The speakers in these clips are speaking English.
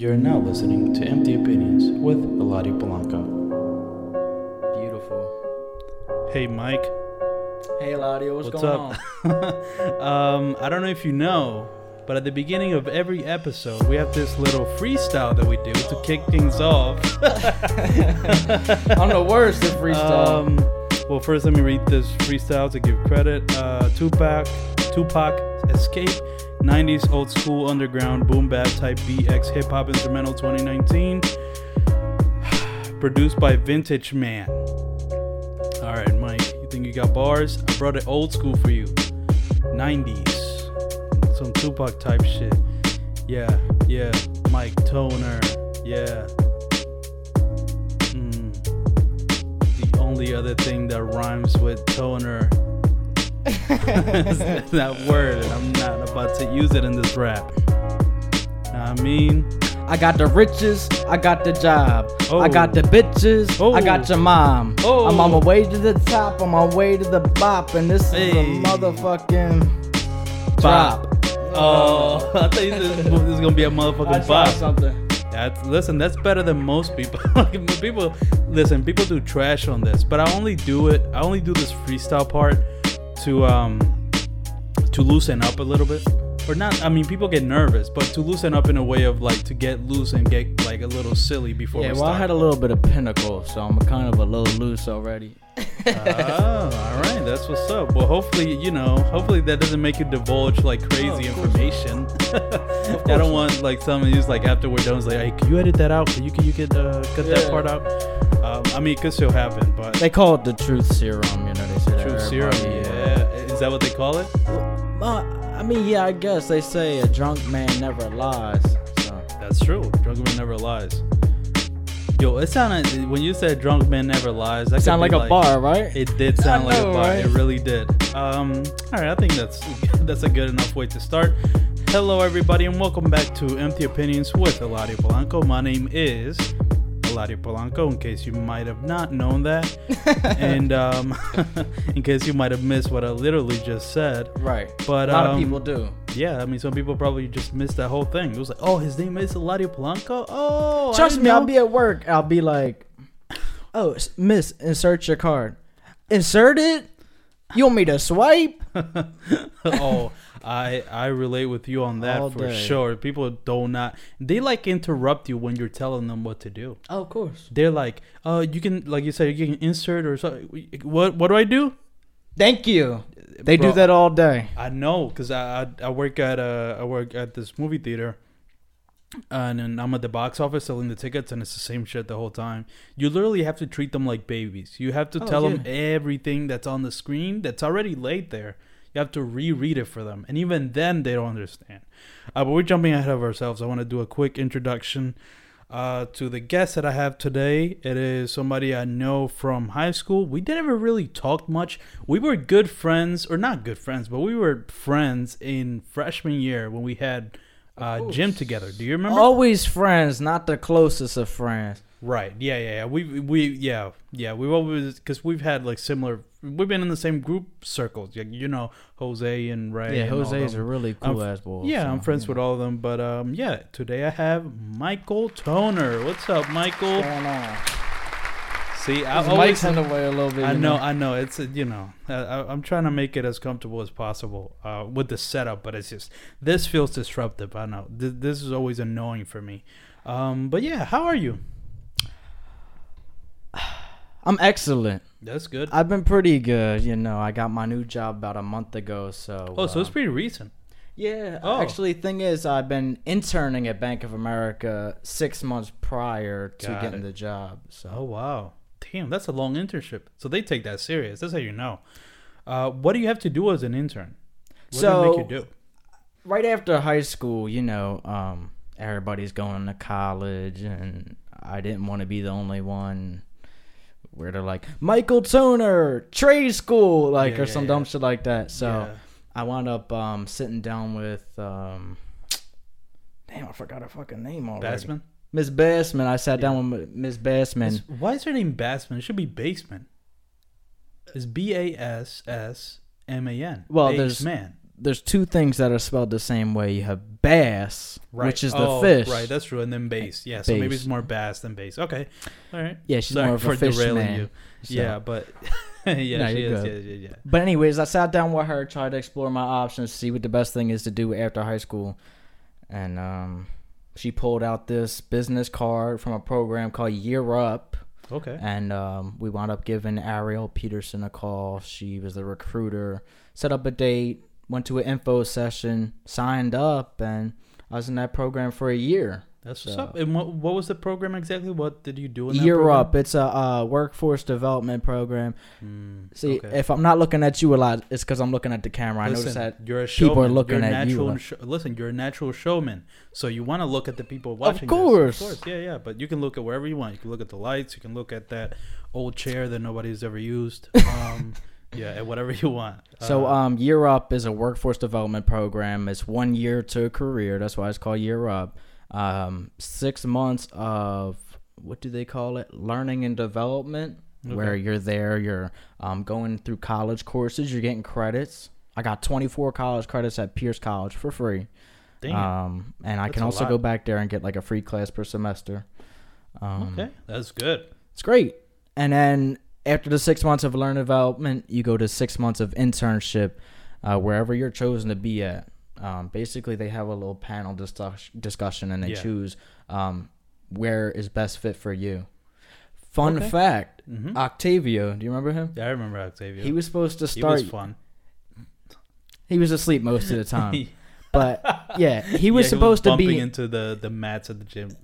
You're now listening to Empty Opinions with Eladio Polanco. Beautiful. Hey, Mike. Hey, Eladio, what's, What's going up? um, I don't know if you know, but at the beginning of every episode, we have this little freestyle that we do to kick things off. on? I'm the worst at freestyle. Um, well, first, let me read this freestyle to give credit. Uh, Tupac, Tupac, Escape, 90s old school underground boom bap type BX hip hop instrumental 2019. Produced by Vintage Man. All right, Mike, you think you got bars? I brought it old school for you. 90s. Some Tupac type shit. Yeah, yeah. Mike Toner. Yeah. Mm. The only other thing that rhymes with toner that word, and I'm not about to use it in this rap. I mean, I got the riches, I got the job, Oh. I got the bitches, Oh. I got your oh. mom. Oh. I'm on my oh. way to the top, on my way to the bop, and this is a motherfucking drop. Oh, I thought you said this is gonna be a motherfucking bop. something. That's listen. That's better than most people. People listen. People do trash on this, but I only do it. I only do this freestyle part to um to loosen up a little bit, or not. I mean, people get nervous, but to loosen up in a way of like to get loose and get like a little silly before Yeah, we well, start. I had a little bit of pinnacle, so I'm kind of a little loose already. oh, all right. That's what's up. Well, hopefully, you know, hopefully that doesn't make you divulge like crazy of course. information. I don't want like someone who's like after we're done, is like, hey, can you edit that out? Can you can you get uh, cut that part out? Um, I mean, it could still happen, but They call it the truth serum, you know. They say that truth serum, yeah. Is that what they call it? Uh, I mean, yeah, I guess they say a drunk man never lies. So. That's true. Drunk man never lies. Yo, it sounded when you said drunk man never lies. That could Sound be like a bar, right? It did sound like a bar. right? It really did. Um, all right, I think that's that's a good enough way to start. Hello, everybody, and welcome back to Empty Opinions with Eladio Polanco. My name is Eladio Polanco. In case you might have not known that, and um, in case you might have missed what I literally just said. right. But a lot um, of people do. Yeah, I mean, some people probably just missed that whole thing. It was like, oh, his name is Eladio Polanco. Oh, Trust me, I'll be at work. I'll be like, "Oh, Miss, insert your card. Insert it. You want me to swipe? oh, I I relate with you on that All for day. sure. People do not they like interrupt you when you're telling them what to do. Oh, of course. They're like, "Oh, you can like you said, you can insert or something. What what do I do?" Thank you. They Bro, do that all day. I know because I, I I work at uh I work at this movie theater, and then I'm at the box office selling the tickets, and it's the same shit the whole time. You literally have to treat them like babies. You have to Oh, tell them everything that's on the screen that's already laid there. You have to reread it for them, and even then they don't understand. Uh, but we're jumping ahead of ourselves. I want to do a quick introduction uh, to the guest that I have today. It is somebody I know from high school. We didn't ever really talk much. We were good friends, or not good friends, but we were friends in freshman year when we had uh, gym together. Do you remember? Always friends, not the closest of friends. Right. Yeah. Yeah. Yeah. We we yeah yeah we've always because we've had like similar. We've been in the same group circles. Like you know Jose and Ray. Yeah, and all Jose's a really I'm cool ass boy. Yeah, so, I'm friends you with all of them. But um, yeah, today I have Michael Toner. What's up, Michael? What's going on? See, I His always mic's in the way a little bit. I you know, I know. It's uh, you know, I, I- I'm trying to make it as comfortable as possible uh, with the setup, but it's just this feels disruptive. I know this, this is always annoying for me. Um, but yeah, how are you? I'm excellent. That's good. I've been pretty good. You know, I got my new job about a month ago. So. oh, so it's uh, pretty recent. Yeah. Oh. Actually, thing is, I've been interning at Bank of America six months prior to Got getting it. the job. So. Oh wow, damn, that's a long internship. So they take that serious. That's how you know. Uh, what do you have to do as an intern? What So- make you do? right after high school, you know, um, everybody's going to college, and I didn't want to be the only one where they're like Michael Toner trade school, like Yeah, or yeah, some yeah. dumb shit like that. So. I wound up um, sitting down with um, damn, I forgot her fucking name already. Bassman. Miss Bassman. I sat down with Miss Bassman. Why is her name Bassman? It should be Baseman. It's B A S S M A N. Well, there's- man. There's two things that are spelled the same way. You have bass, which is the Oh, fish. Right, that's true. And then bass. Yeah, so maybe it's more bass than bass. Okay. All right. yeah, she's Sorry more of a fish man. you. So- Yeah, but yeah, No, she is. Yeah, yeah, yeah. But anyways, I sat down with her, tried to explore my options, see what the best thing is to do after high school, and um, she pulled out this business card from a program called Year Up, Okay. and um, we wound up giving Ariel Peterson a call. She was the recruiter. Set up a date, went to an info session, signed up, and I was in that program for a year. That's what's So- up. And what, what was the program exactly? What did you do in that Year program? Up, it's a uh, workforce development program. Hmm, See, okay. if I'm not looking at you a lot, it's because I'm looking at the camera. I notice that you're a showman. people are looking you're at you natural a lot. Sh- listen, you're a natural showman, so you want to look at the people watching. this. course. of course, yeah, yeah. But you can look at wherever you want. You can look at the lights. You can look at that old chair that nobody's ever used. Um, yeah, and whatever you want. So, Uh, um, Year Up is a workforce development program. It's one year to a career. That's why it's called Year Up. Um, six months of what do they call it? Learning and development, where you're there, you're um, going through college courses, you're getting credits. I got 24 college credits at Peirce College for free. it. Um, and I That's can also go back there and get like a free class per semester. Um, okay, that's good. it's great. And then after the six months of learn development, you go to six months of internship uh, wherever you're chosen to be at. Um, basically, they have a little panel discuss- discussion and they Yeah. choose um, where is best fit for you. Fun Okay. fact hmm Octavio, do you remember him? yeah, I remember Octavio. He was supposed to start. He was fun. He was asleep most of the time. But yeah, he was yeah, supposed to be. into the the mats at the gym,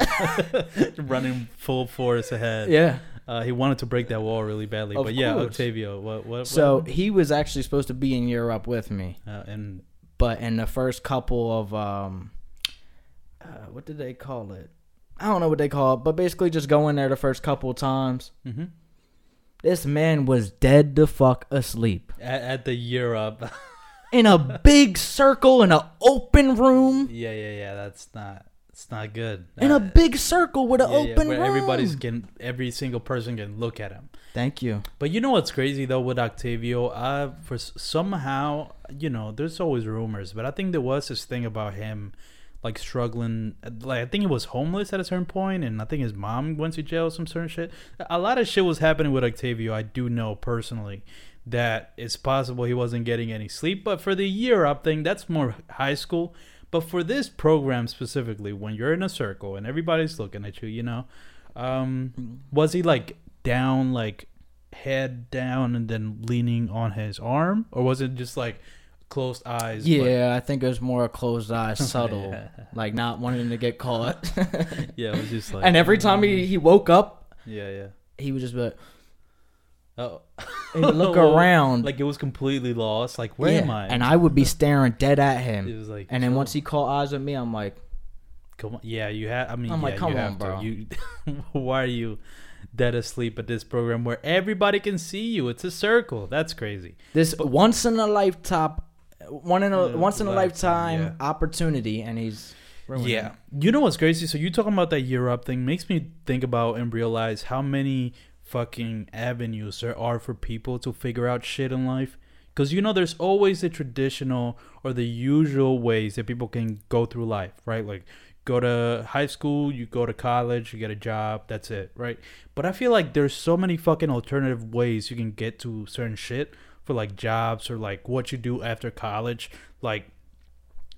running full force ahead. yeah. Uh, he wanted to break that wall really badly, Of but yeah, course. Octavio. What? What? So what, he was actually supposed to be in Year Up with me. uh, and but in the first couple of um uh, what did they call it i don't know what they call it but basically just going there the first couple of times mhm. this man was dead the fuck asleep at, at the Year Up. in a big circle in an open room yeah, yeah, yeah. That's not. It's not good. in a Uh, big circle with an yeah, yeah, open where room everybody's can every single person can look at him. thank you But you know what's crazy though with Octavio? Uh, for somehow, you know, there's always rumors, but I think there was this thing about him, like struggling. Like I think he was homeless at a certain point, and I think his mom went to jail. Some certain shit. A lot of shit was happening with Octavio. I do know personally that it's possible he wasn't getting any sleep. But for the year up thing, that's more high school. But for this program specifically, when you're in a circle and everybody's looking at you, you know, um, was he like down, like head down, and then leaning on his arm, or was it just like closed eyes? but- yeah i think it was more a closed eyes, subtle Yeah. like not wanting to get caught yeah, it was just like. and every time he, he woke up Yeah, yeah. he would just be like, Oh, he'd look around like it was completely lost. Like, where am I? and i would be staring dead at him. it was like, And then chill. once he caught eyes with me, I'm like, Come on, yeah, you have. I mean, I'm yeah, like, come you on, have bro. To. You, why are you dead asleep at this program where everybody can see you? It's a circle. That's crazy. this once in a lifetime, one in a Yeah, once in a lifetime, lifetime opportunity, and he's Yeah, it. you know what's crazy? So you talking about that year up thing makes me think about and realize how many fucking avenues there are for people to figure out shit in life. Because you know, there's always the traditional or the usual ways that people can go through life, right? Like go to high school, you go to college, you get a job, that's it, right? But I feel like there's so many fucking alternative ways you can get to certain shit for like jobs or like what you do after college. Like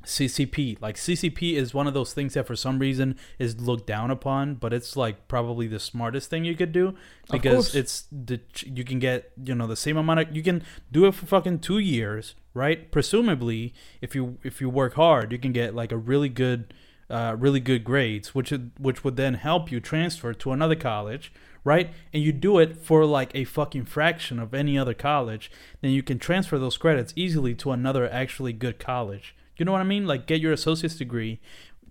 CCP. Like CCP is one of those things that for some reason is looked down upon, but it's like probably the smartest thing you could do because it's the you can get you know the same amount of you can do it for fucking two years, right? Presumably, if you if you work hard, you can get like a really good, uh, really good grades, which would- which would then help you transfer to another college. Right, and you do it for like a fucking fraction of any other college, then you can transfer those credits easily to another actually good college. You know what I mean? Like get your associate's degree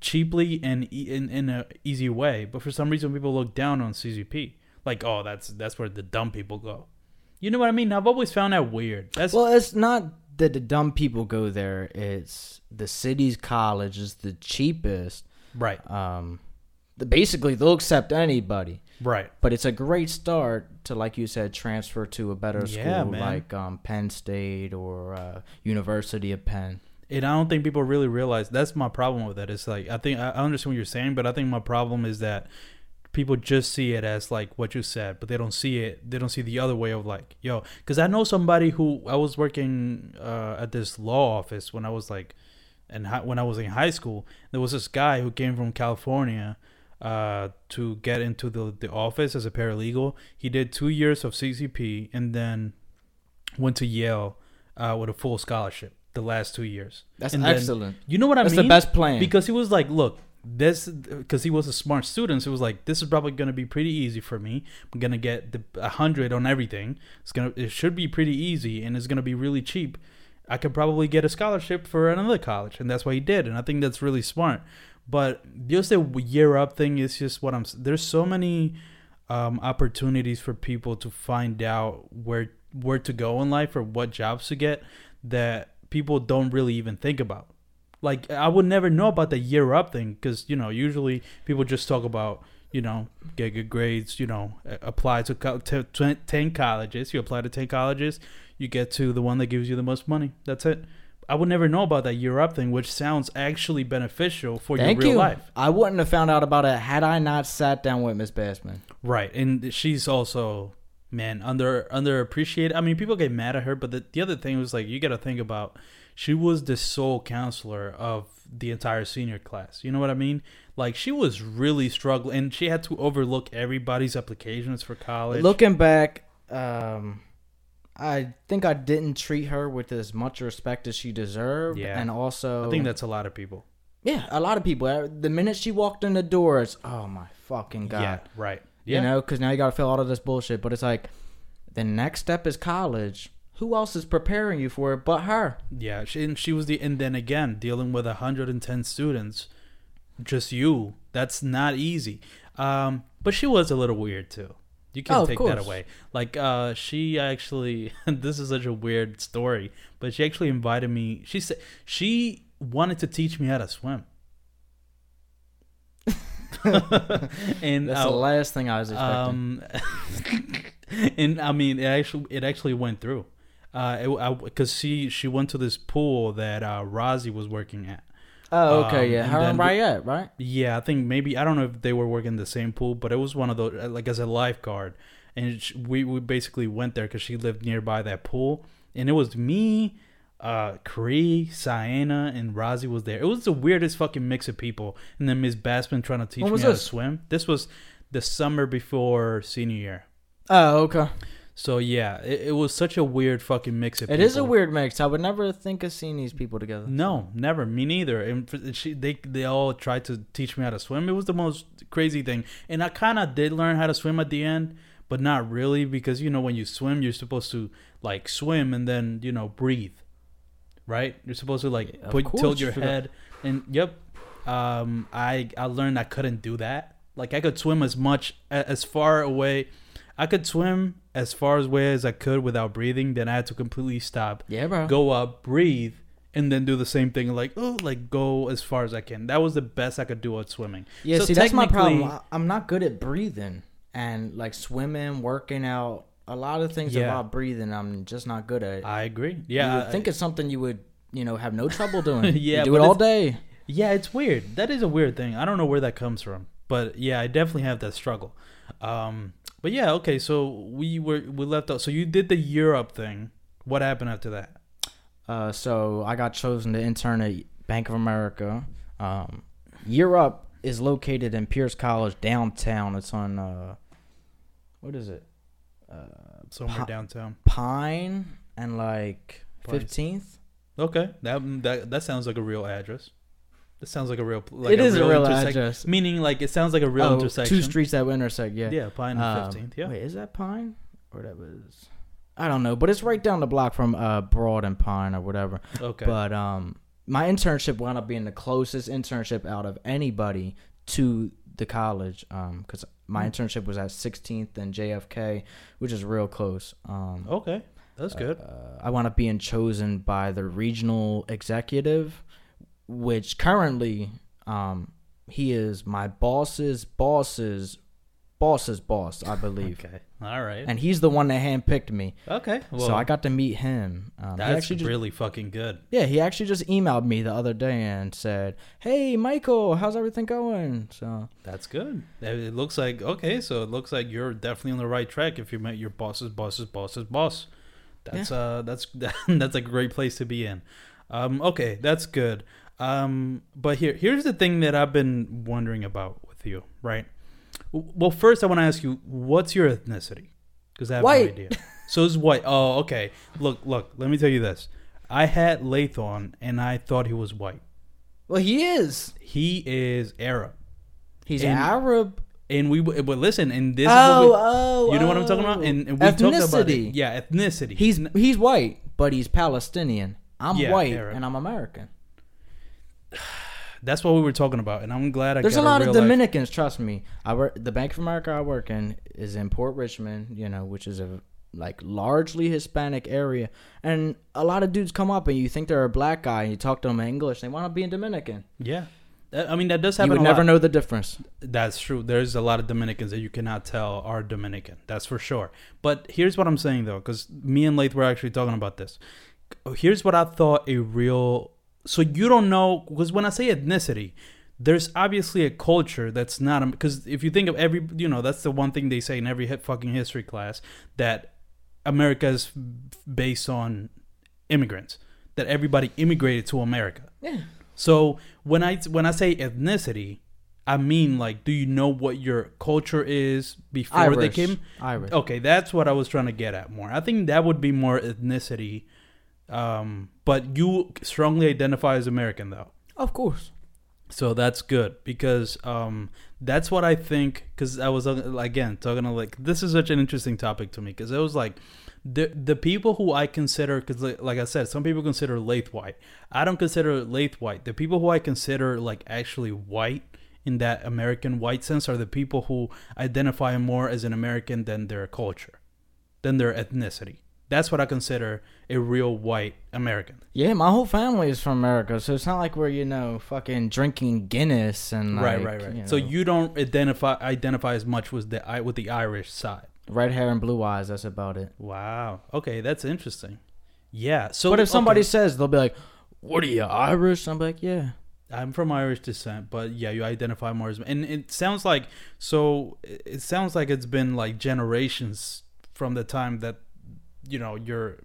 cheaply and e- in in a easy way. But for some reason, people look down on CCP. Like, oh, that's that's where the dumb people go. You know what I mean? I've always found that weird. That's Well, it's not that the dumb people go there. It's the city's college is the cheapest. right, Um, the, basically they'll accept anybody, right. but it's a great start to, like you said, transfer to a better Yeah, school man. like um, Penn State or uh, University of Penn. And I don't think people really realize that's my problem with that. It's like I think I understand what you're saying, but I think my problem is that people just see it as like what you said, but they don't see it. They don't see the other way of like, yo, because I know somebody who I was working uh, at this law office when I was like, and when I was in high school, there was this guy who came from California uh, to get into the the office as a paralegal. He did two years of CCP and then went to Yale uh, with a full scholarship the last two years. That's And then- excellent. You know what I That's mean? the best plan. because he was like, look, this because he was a smart student. So he was like, this is probably gonna be pretty easy for me. I'm gonna get the a hundred on everything. It's gonna it should be pretty easy and it's gonna be really cheap. I could probably get a scholarship for another college, and that's what he did. And I think that's really smart. But just the year up thing is just what I'm. There's so many um, opportunities for people to find out where where to go in life or what jobs to get that people don't really even think about. Like I would never know about the year up thing because you know usually people just talk about you know get good grades, you know apply to, co- to tw- ten colleges. You apply to ten colleges, you get to the one that gives you the most money. That's it. I would never know about that year up thing, which sounds actually beneficial for Thank your real you. life. I wouldn't have found out about it had I not sat down with Miss Bassman. Right, and she's also man under underappreciated. I mean, people get mad at her, but the, the other thing was like you got to think about she was the sole counselor of the entire senior class. You know what I mean? Like she was really struggling, and she had to overlook everybody's applications for college. Looking back, um, I think I didn't treat her with as much respect as she deserved. Yeah. and also I think that's a lot of people. yeah, a lot of people. uh, The minute she walked in the doors, oh my fucking god. Yeah, right. You know, because now you got to fill all of this bullshit. But it's like the next step is college. Who else is preparing you for it but her? Yeah, she and she was the and then again dealing with 110 students, just you. That's not easy. Um, but she was a little weird too. You Oh, can't of take that away. Like uh, she actually, this is such a weird story, but she actually invited me. She said she wanted to teach me how to swim. and That's uh, the last thing I was expecting. um, and I mean, it actually it actually went through. Uh, because she she went to this pool that uh Rozzy was working at. oh, okay, um, yeah. Her and Riot, right? Yeah, I think maybe I don't know if they were working the same pool, but it was one of those uh, like as a lifeguard, and we we basically went there because she lived nearby that pool, and it was me, uh, Cree, Sienna, and Rozzy was there. It was the weirdest fucking mix of people, and then Miss Bassman trying to teach me how this? to swim. This was the summer before senior year. Oh, okay. So yeah, it, it was such a weird fucking mix of It people. is a weird mix. I would never think of seeing these people together. No, never. Me neither. And she, they, they all tried to teach me how to swim. It was the most crazy thing. And I kind of did learn how to swim at the end, but not really because you know when you swim, you're supposed to like swim and then you know breathe, right? You're supposed to like Of put course, tilt your head. And yep, um, I I learned I couldn't do that. Like I could swim as much as far away. I could swim as far away as I could without breathing. Then I had to completely stop Yeah, bro. go up, breathe, and then do the same thing. Like oh, like go as far as I can. That was the best I could do at swimming. Yeah, So see, that's my problem. I'm not good at breathing and like swimming, working out. A lot of things Yeah. about breathing, I'm just not good at. I agree. Yeah, I- think it's something you would, you know, have no trouble doing. Yeah, you do it all day. yeah, it's weird. That is a weird thing. I don't know where that comes from, but yeah, I definitely have that struggle. Um, but yeah, okay. So we were we left out. So you did the Year Up thing. What happened after that? Uh, so I got chosen to intern at Bank of America. Um, Year Up is located in Peirce College downtown. It's on uh, what is it? Uh, Somewhere downtown. Pine and like fifteenth. Okay, that that that sounds like a real address. That sounds like a real. Like It is a real address. Meaning, like it sounds like a real Oh, intersection. Two streets that intersect. Yeah. Yeah, Pine and Um, Fifteenth. Yeah. Wait, is that Pine or that was? I don't know, but it's right down the block from uh Broad and Pine or whatever. Okay. But um, my internship wound up being the closest internship out of anybody to the college. Um, because my Hmm. internship was at 16th and JFK, which is real close. Um, okay, that's good. uh, I wound up being chosen by the regional executive, which currently, um, he is my boss's boss's boss's boss, I believe. Okay. All right. And he's the one that handpicked me. okay. Well, so I got to meet him. Um, that's actually just, really fucking good. yeah, he actually just emailed me the other day and said, "Hey, Michael, how's everything going?" So That's good. It it looks like okay, so it looks like you're definitely on the right track if you met your boss's boss's boss's boss. That's uh that's that's a great place to be in. Um okay, that's good. Um but here here's the thing that I've been wondering about with you, right? Well, first I want to ask you what's your ethnicity? Cuz I have White. no idea. So it's white. Oh, okay. Look, look, let me tell you this. I had Lath on and I thought he was white. well, he is. He is Arab. He's And- Arab. And we, but listen, and this oh, is what we, oh, oh, you know what I'm talking oh. about? And, and we talked about it. ethnicity. Yeah, ethnicity. He's he's white, but he's Palestinian. I'm Yeah, white Arab. and I'm American. That's what we were talking about, and I'm glad I There's a lot of real life- Dominicans. Trust me. I work. The Bank of America I work in is in Port Richmond. You know, which is a like largely Hispanic area, and a lot of dudes come up and you think they're a black guy, and you talk to them in English, they want to be in Dominican. Yeah, That- I mean that does You happen. would a never lot. know the difference. That's true. There's a lot of Dominicans that you cannot tell are Dominican. That's for sure. But here's what I'm saying though, because me and Lath were actually talking about this. Here's what I thought a real. So you don't know because when I say ethnicity, there's obviously a culture that's not because if you think of every, you know, that's the one thing they say in every fucking history class that America is based on immigrants. That everybody immigrated to America. Yeah. So when I when I say ethnicity, I mean like, do you know what your culture is before they Irish. came? Irish. Okay, that's what I was trying to get at more. I think that would be more ethnicity. Um, but you strongly identify as American though, Of course. so that's good because um, that's what I think. Because I was uh, again talking to like this is such an interesting topic to me because it was like the the people who I consider because like, like I said, some people consider Lath white. I don't consider Lath white. The people who I consider like actually white in that American white sense are the people who identify more as an American than their culture, than their ethnicity. That's what I consider a real white American. Yeah, my whole family is from America, so it's not like we're you know fucking drinking Guinness and right, like, right, right. you So know, you don't identify identify as much with the with the Irish side. red hair and blue eyes. That's about it. Wow. Okay, that's interesting. Yeah. So, but if somebody okay, says they'll be like, "What are you Irish?" I'm like, "Yeah." I'm from Irish descent, but yeah, you identify more as, and it sounds like so. It sounds like it's been like generations from the time that you know your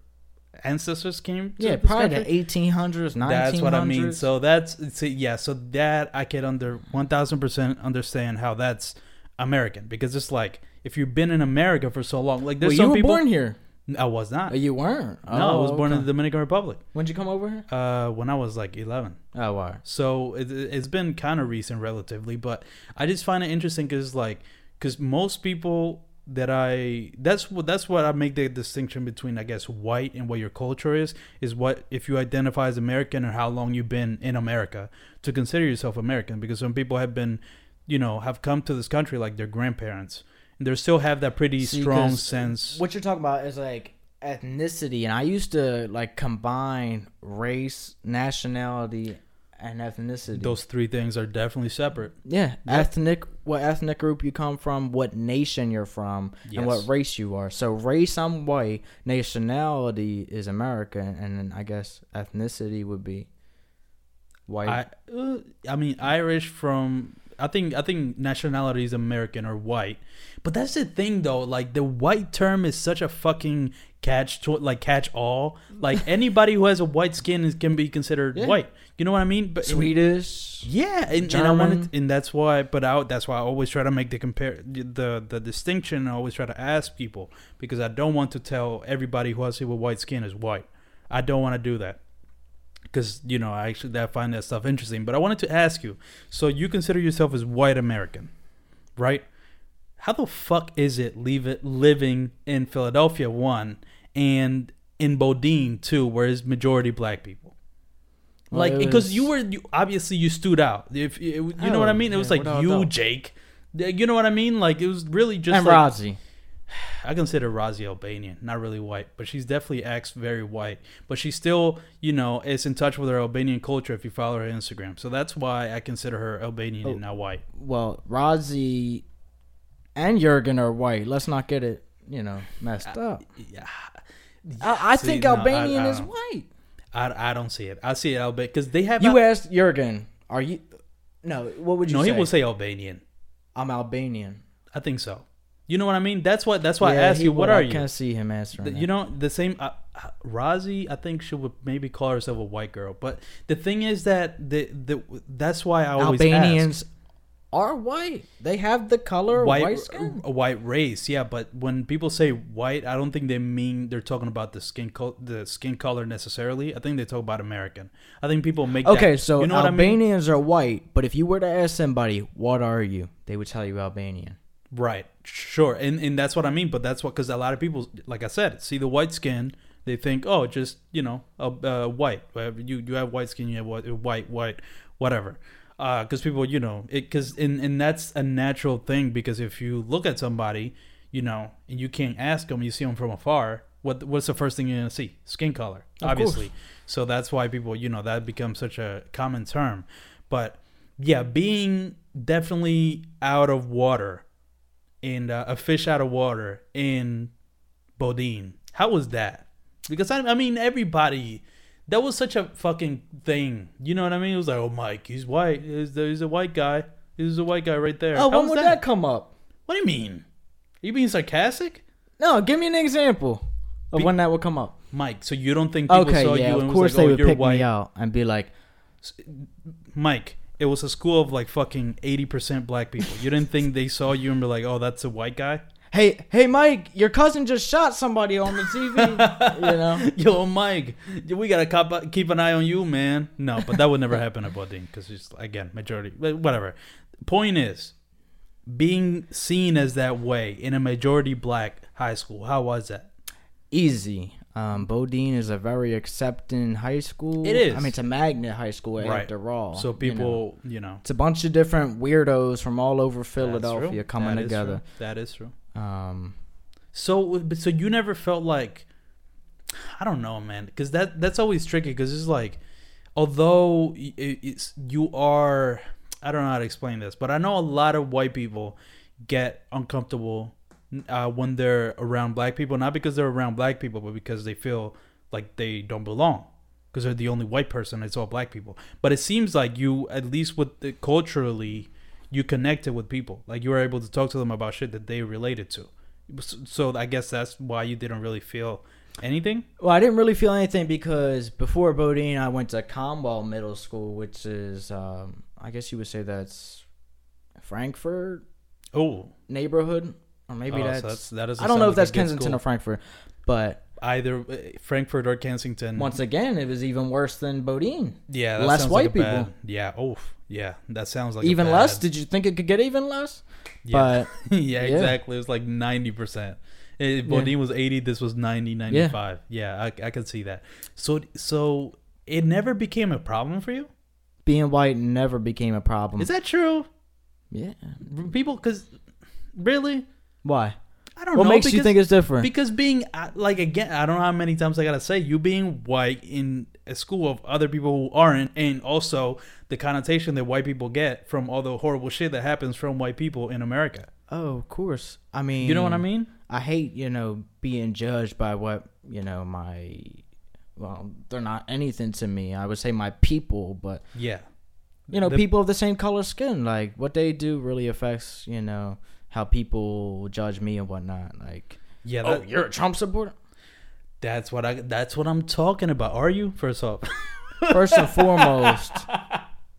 ancestors came. To Yeah, probably the 1800s, 1900s. That's what I mean. So that's see, yeah. So that I can under one thousand percent understand how that's American because it's like if you've been in America for so long, like well, there's you some were people. born here. I was not. Oh, you weren't. no, I was Oh, born in the Dominican Republic. When'd you come over here? Uh, when I was like eleven. Oh, wow. So it, it's been kind of recent, relatively, but I just find it interesting because like, because most people that I that's what that's what I make the distinction between I guess white and what your culture is is what if you identify as American or how long you've been in America to consider yourself American because some people have been, you know, have come to this country like their grandparents and they still have that pretty See, strong sense. What you're talking about is like ethnicity, and I used to like combine race, nationality, and ethnicity. Those three things are definitely separate. yeah, Yeah. ethnic. What ethnic group you come from, what nation you're from, and what race you are. So race, I'm white. Nationality is American, and then I guess ethnicity would be white. I uh, I mean Irish from I think I think nationality is American or white. But that's the thing though, like the white term is such a fucking catch to like catch all. Like anybody who has a white skin is, can be considered Yeah. white. You know what I mean? But Swedish. yeah, and, and I wanted, and that's why. But I, that's why I always try to make the compare the the distinction. I always try to ask people because I don't want to tell everybody who has a white skin is white. I don't want to do that because you know I actually I find that stuff interesting. But I wanted to ask you. So you consider yourself as white American, right? How the fuck is it leave it living in Philadelphia one and in Bodine two, where it's majority black people? Like because was- you were you, obviously you stood out. If you know what I Oh, mean, it was yeah, like you. Jake. You know what I mean? Like it was really just and like, Rozzy. I consider Razi Albanian, not really white, but she's definitely acts very white. But she still, you know, is in touch with her Albanian culture if you follow her Instagram. So that's why I consider her Albanian Oh. and not white. Well, Rozzy and Jurgen are white. Let's not get it, you know, messed up. Yeah. I, I See, think no, Albanian I is uh, white. I, I don't see it. I see it Albanian because they have. You Al- asked Jurgen, are you? No, what would you no, say? he will say Albanian. I'm Albanian. I think so. You know what I mean? That's what. That's why I Yeah, asked he you. What would. are I you? can't see him answering. The- that. you know the same. Uh, uh, Razi, I think she would maybe call herself a white girl, but the thing is that the the that's why I always Albanians ask. are white. They have the color white white, skin. a white race, yeah. But when people say white, I don't think they mean they're talking about the skin the skin color necessarily. I think they talk about American. I think people make Okay, that- so you know what I mean? Albanians are white, but if you were to ask somebody, "What are you?" they would tell you Albanian. Right. Sure. And and that's what I mean. But that's what because a lot of people, like I said, see the white skin, they think, oh, just you know, uh, uh, white. Uh, You you have white skin, you have white, white, white, whatever. Because people, you know, it because and and that's a natural thing. Because if you look at somebody, you know, and you can't ask them, you see them from afar. What what's the first thing you're gonna see? Skin color, Of obviously. So that's why people, you know, that becomes such a common term. But yeah, being definitely out of water and uh, a fish out of water in Bodine. How was that? Because I, I mean, everybody. That was such a fucking thing. You know what I mean? It was like, oh, Mike, he's white. He's, he's a white guy. He's a white guy right there. Oh, How when would that? come up? What do you mean? Are you being sarcastic, No, give me an example of Be- when that would come up. Mike? So you don't think people Okay, saw yeah, you of and course was they oh, would pick white? me out and be like, Mike, it was a school of like fucking eighty percent black people. You didn't think they saw you and be like, oh, that's a white guy? "Hey, hey, Mike, your cousin just shot somebody on the TV." you know, Yo, Mike, we gotta cop, keep an eye on you, man. No, but that would never happen at Bodine because it's again majority. Whatever. Point is, being seen as that way in a majority black high school. How was that? easy. Um, Bodine is a very accepting high school. It is. I mean, it's a magnet high school Right. after all. So you know. people, you know, it's a bunch of different weirdos from all over Philadelphia coming That together. true. That is true. Um, So, so you never felt like, I don't know, man, because that that's always tricky. Because it's like, although it's you are, I don't know how to explain this, but I know a lot of white people get uncomfortable uh, when they're around black people, not because they're around black people, but because they feel like they don't belong. Because they're the only white person, it's all black people. But it seems like you, at least with the, culturally, you connected with people. Like you were able to talk to them about shit that they related to. So I guess that's why you didn't really feel anything. well, I didn't really feel anything because before Bodine, I went to Conwell Middle School, which is, um, I guess you would say that's Frankford Oh, neighborhood, or maybe oh, so that's. that's. I don't know if that's Kensington or Frankford, but either uh, Frankford or Kensington. once again, it was even worse than Bodine. yeah, that less white like a bad- people. yeah. Oh, yeah. That sounds like even less? Did you think it could get even less? Yeah. But yeah, yeah. exactly. It was like 90%. If Bodine was 80, this was 90, 95. Yeah, I, I could see that. So, so it never became a problem for you? being white never became a problem. Is that true? yeah. People, because really? Why? I don't What know. What makes you think it's different? Because being uh, like again, I don't know how many times I gotta say you being white in a school of other people who aren't, and also the connotation that white people get from all the horrible shit that happens from white people in America. oh, of course. I mean, You know what I mean? I hate, you know, being judged by what, you know, my well, they're not anything to me. I would say my people, but Yeah. you know, The- people of the same color skin, like what they do really affects, you know, how people judge me and whatnot. Like, Yeah. oh, you're a Trump supporter. that's what I. That's what I'm talking about. Are you? First off, First and foremost,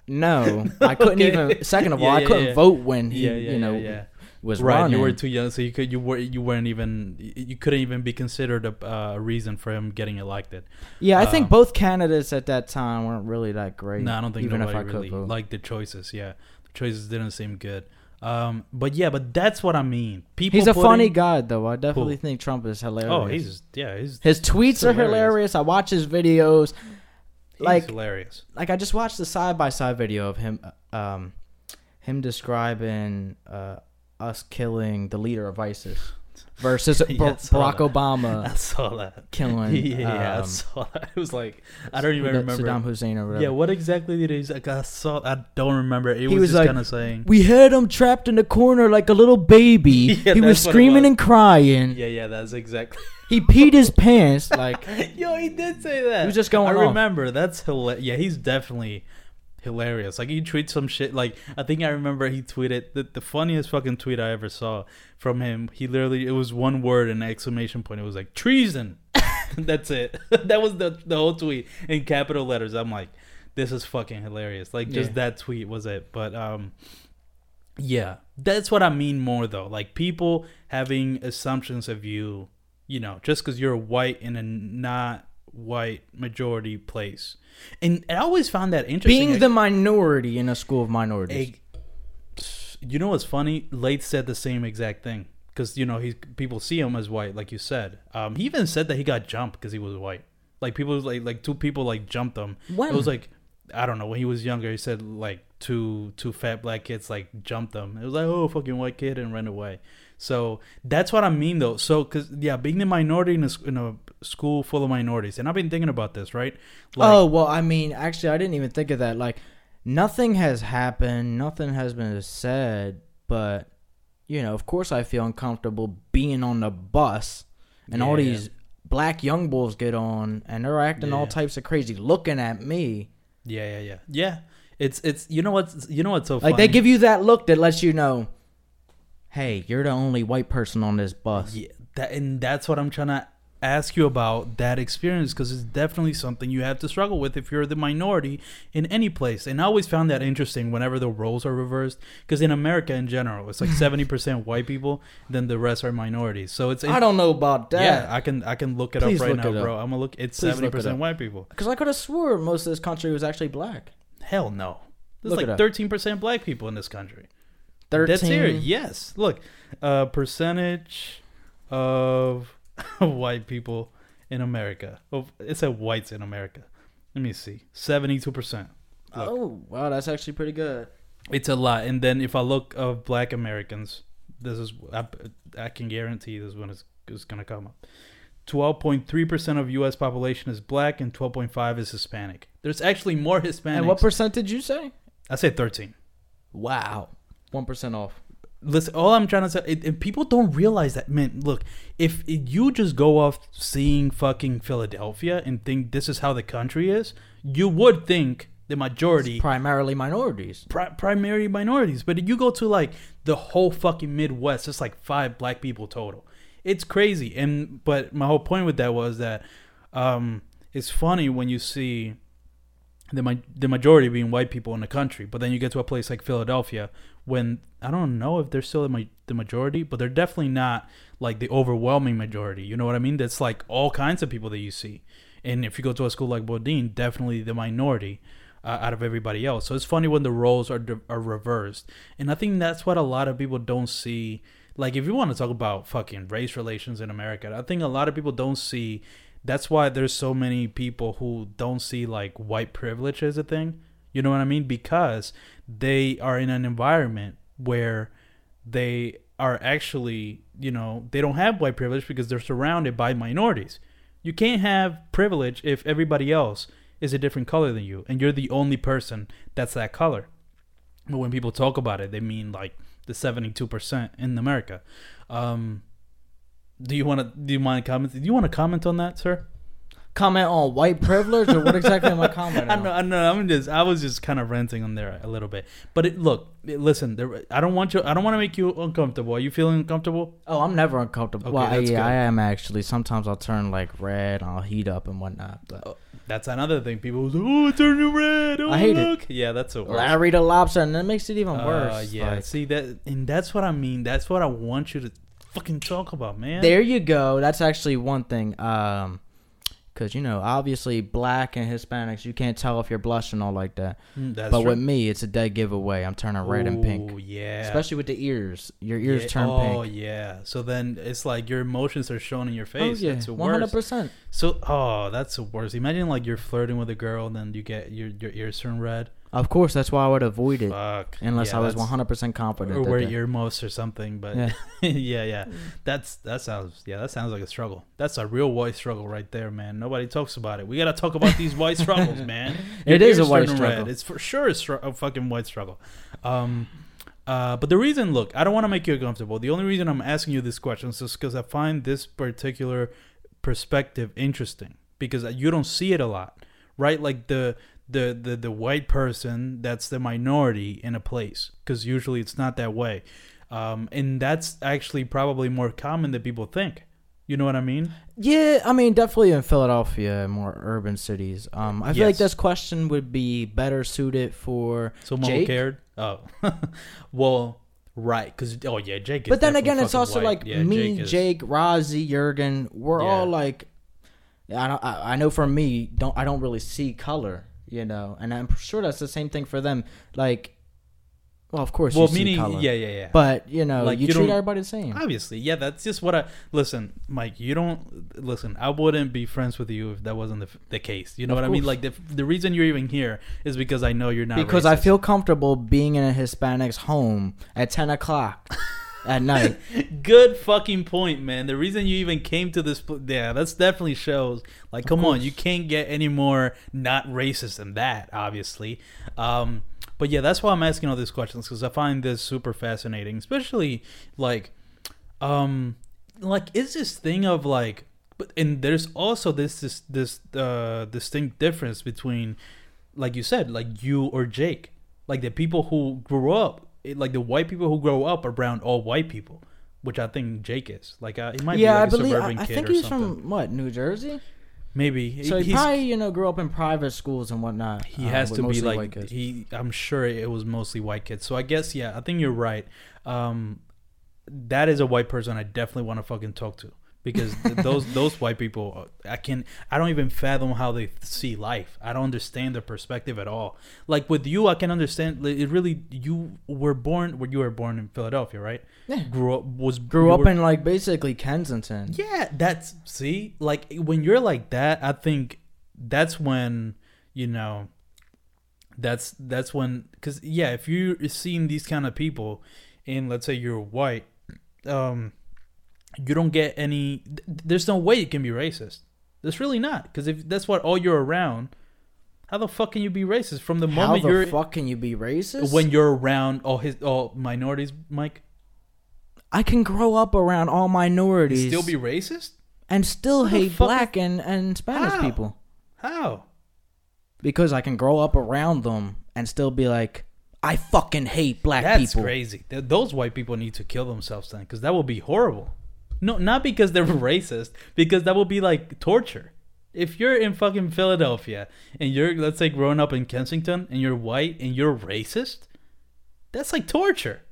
no, I couldn't Okay. even. Second of all, Yeah, I couldn't yeah. vote when he, yeah, yeah, you know, yeah, yeah. was right. running. You were too young, so you could you were you weren't even you couldn't even be considered a uh, reason for him getting elected. Yeah, I think Um, both candidates at that time weren't really that great. No, I don't think even if nobody I could really vote. liked the choices. Yeah, the choices didn't seem good. Um, but yeah, but that's what I mean. People. He's a putting- funny guy, though. I definitely Who? think Trump is hilarious. Oh, he's yeah, he's his tweets are hilarious. hilarious. I watch his videos. he's like- hilarious. Like I just watched the side by side video of him, um, him describing uh, us killing the leader of ISIS. Versus Yeah, Bar- Barack that. Obama I saw that. killing. yeah, I um, saw that. It was like I don't even remember. Saddam Hussein or whatever. Yeah, what exactly did he? Like, I saw. I don't remember. It He was, was just like, kind of saying. We had him trapped in a corner like a little baby. Yeah, he was that's what it screaming was. and crying. Yeah, yeah, that's exactly. He peed his pants. Like Yo, he did say that. He was just going I off. remember. That's hilarious. Yeah, he's definitely hilarious. Like he tweets some shit. Like I think I remember he tweeted the, the funniest fucking tweet I ever saw from him. He literally it was one word and an exclamation point. It was like treason. That's it. that was the the whole tweet in capital letters. I'm like, this is fucking hilarious. Like just Yeah. that tweet was it. But um. Yeah, that's what I mean more though. Like people having assumptions of you, you know, just because you're white in a not white majority place. And I always found that interesting. being the minority in a school of minorities. A- you know what's funny? Lath said the same exact thing because you know he people see him as white, like you said. Um, he even said that he got jumped because he was white. Like people like like two people like jumped him. When? It was like I don't know when he was younger. He said like two two fat black kids like jumped him. It was like oh fucking white kid and ran away. So that's what I mean though. So because yeah, being the minority in a, in a school full of minorities, and I've been thinking about this right. Like, oh well, I mean, actually, I didn't even think of that. Like, nothing has happened, nothing has been said, but you know, of course, I feel uncomfortable being on the bus, and all these black young bulls get on, and they're acting all types of crazy, looking at me. Yeah, yeah, yeah, yeah. It's it's you know what's you know what's so Like they give you that look that lets you know, hey, you're the only white person on this bus. Yeah, that and that's what I'm trying to ask you about that experience because it's definitely something you have to struggle with if you're the minority in any place. And I always found that interesting whenever the roles are reversed because in America in general, it's like 70% white people, then the rest are minorities. So it's I don't know about that. yeah, I can I can look it Please up right now, it up. bro. I'm gonna look. It's Please it 70% up. white people. Because I could have swore most of this country was actually black. Hell no. There's Look like 13% black people in this country. Thirteen. That's here. Yes. Look, uh, percentage of white people in America. Oh, it said whites in America. Let me see. Seventy-two percent. Oh wow, that's actually pretty good. It's a lot. And then if I look of Black Americans, this is I, I can guarantee this one is is gonna come up. Twelve point three percent of U.S. population is black, and twelve point five is Hispanic. There's actually more Hispanics. And what percent did you say? I say thirteen. Wow, one percent off. Listen, all I'm trying to say, it, people don't realize that, man. Look, if you just go off seeing fucking Philadelphia and think this is how the country is, you would think the majority, Primarily minorities. pri- primary minorities. But if you go to like the whole fucking Midwest, it's like five black people total. It's crazy. And but my whole point with that was that um, it's funny when you see the ma- the majority being white people in the country, but then you get to a place like Philadelphia when I don't know if they're still the, ma- the majority, but they're definitely not like the overwhelming majority. You know what I mean? That's like all kinds of people that you see. And if you go to a school like Bodine, definitely the minority uh, out of everybody else. So it's funny when the roles are di- are reversed, and I think that's what a lot of people don't see. Like if you want to talk about fucking race relations in America, I think a lot of people don't see. That's why there's so many people who don't see like white privilege as a thing. You know what I mean? Because they are in an environment where they are actually, you know, they don't have white privilege because they're surrounded by minorities. You can't have privilege if everybody else is a different color than you and you're the only person that's that color. But when people talk about it, they mean like the 72% in America. Um, do you want to do you mind comment? Do you want to comment on that, sir? Comment on white privilege or what exactly am I commenting I on? know, I know. I'm just, I was just kind of ranting on there a little bit. But it, look, it- listen. There, I don't want you. I don't want to make you uncomfortable. Are you feeling uncomfortable? Oh, I'm never uncomfortable. Okay, well, that's yeah, good. I am actually. Sometimes I'll turn like red, and I'll heat up and whatnot. But That's another thing. People was, oh, it turned red. Oh, I hate it. Yeah, that's a worst. Larry the lobster, and that makes it even Uh, worse. yeah, Like, see that, and that's what I mean. That's what I want you to fucking talk about, man. there you go. That's actually one thing. Um, because you know, obviously, black and Hispanics, you can't tell if you're blushing all like that. Mm, that's but true. with me, it's a dead giveaway. I'm turning red and pink. Oh Yeah, especially with the ears. Your ears yeah. turn oh, pink. Oh yeah. So then it's like your emotions are shown in your face. Oh face. yeah, That's the one hundred percent. So, oh, that's the worst. Imagine like you're flirting with a girl, and then you get your your ears turn red. Of course, that's why I would avoid it Fuck. unless Yeah, I was that's- 100% confident. or that wear the- earmuffs or something. But Yeah. yeah. yeah, That's that sounds yeah, that sounds like a struggle. That's a real white struggle right there, man. Nobody talks about it. We gotta talk about these white struggles, man. It Your is a ears white turn struggle. It's for sure a, str- a fucking white struggle. Um, uh, but the reason, look, I don't want to make you uncomfortable. The only reason I'm asking you this question is because I find this particular perspective interesting because you don't see it a lot, right? Like the the the, the white person that's the minority in a place because usually it's not that way, um, and that's actually probably more common than people think. You know what I mean? Yeah, I mean, definitely in Philadelphia, more urban cities. Um, I feel like this question would be better suited for Someone who Jake? cared. Oh, well, right? Because oh yeah, Jake. Is But then again, it's also white. like Yeah, me, is- Jake, Rozzy, Jurgen. We're Yeah. all like, I don't. I, I know for me, don't I don't really see color, you know, and I'm sure that's the same thing for them. Like, well, of course, Well, you see meaning color, yeah, yeah, yeah. but you know, Like, you, you treat everybody the same. Obviously, yeah, that's just what I listen, Mike. You don't listen. I wouldn't be friends with you if that wasn't the, the case. You know Of what I mean? Like the the reason you're even here is because I know you're not. because I feel comfortable being in a Hispanic's home at ten o'clock at night. good fucking point, man. The reason you even came to this, pl- yeah, that's definitely shows. Like, come on, you can't get any more not racist than that, obviously. Um, but yeah, that's why I'm asking all these questions because I find this super fascinating, especially like, um, like is this thing of like, but and there's also this this this uh distinct difference between, like you said, like you or Jake, like the people who grew up, it- like the white people who grow up around all white people, which I think Jake is. Like, uh, he might yeah, be like I a believe. I, suburban I kid think or he's something. from what New Jersey. Maybe So he he's, probably you know grew up in private schools and whatnot. he uh, has to be like he. I'm sure it was mostly white kids. So I guess yeah, I think you're right. Um, that is a white person I definitely want to fucking talk to because th- those those white people I can I don't even fathom how they see life. I don't understand their perspective at all. Like with you, I can understand. It really you were born where you were born in Philadelphia, right? Yeah. Grew up was grew up were- in like basically Kensington. yeah, that's see, like when you're like that, I think that's when you know. That's that's when because yeah, if you're seeing these kind of people, and let's say you're white, um, you don't get any. th- There's no way you can be racist. There's really not because if that's what all you're around, how the fuck can you be racist from the How moment the you're the fuck can you be racist? when you're around all his all minorities, Mike? I can grow up around all minorities, Still be racist? and still the hate fuck black and and Spanish How? people How? because I can grow up around them and still be like, I fucking hate black people. That's people. crazy. Th- those white people need to kill themselves then, because that will be horrible. No, not because they're racist, because that would be like torture. If you're in fucking Philadelphia and you're, let's say, growing up in Kensington and you're white and you're racist, that's like torture.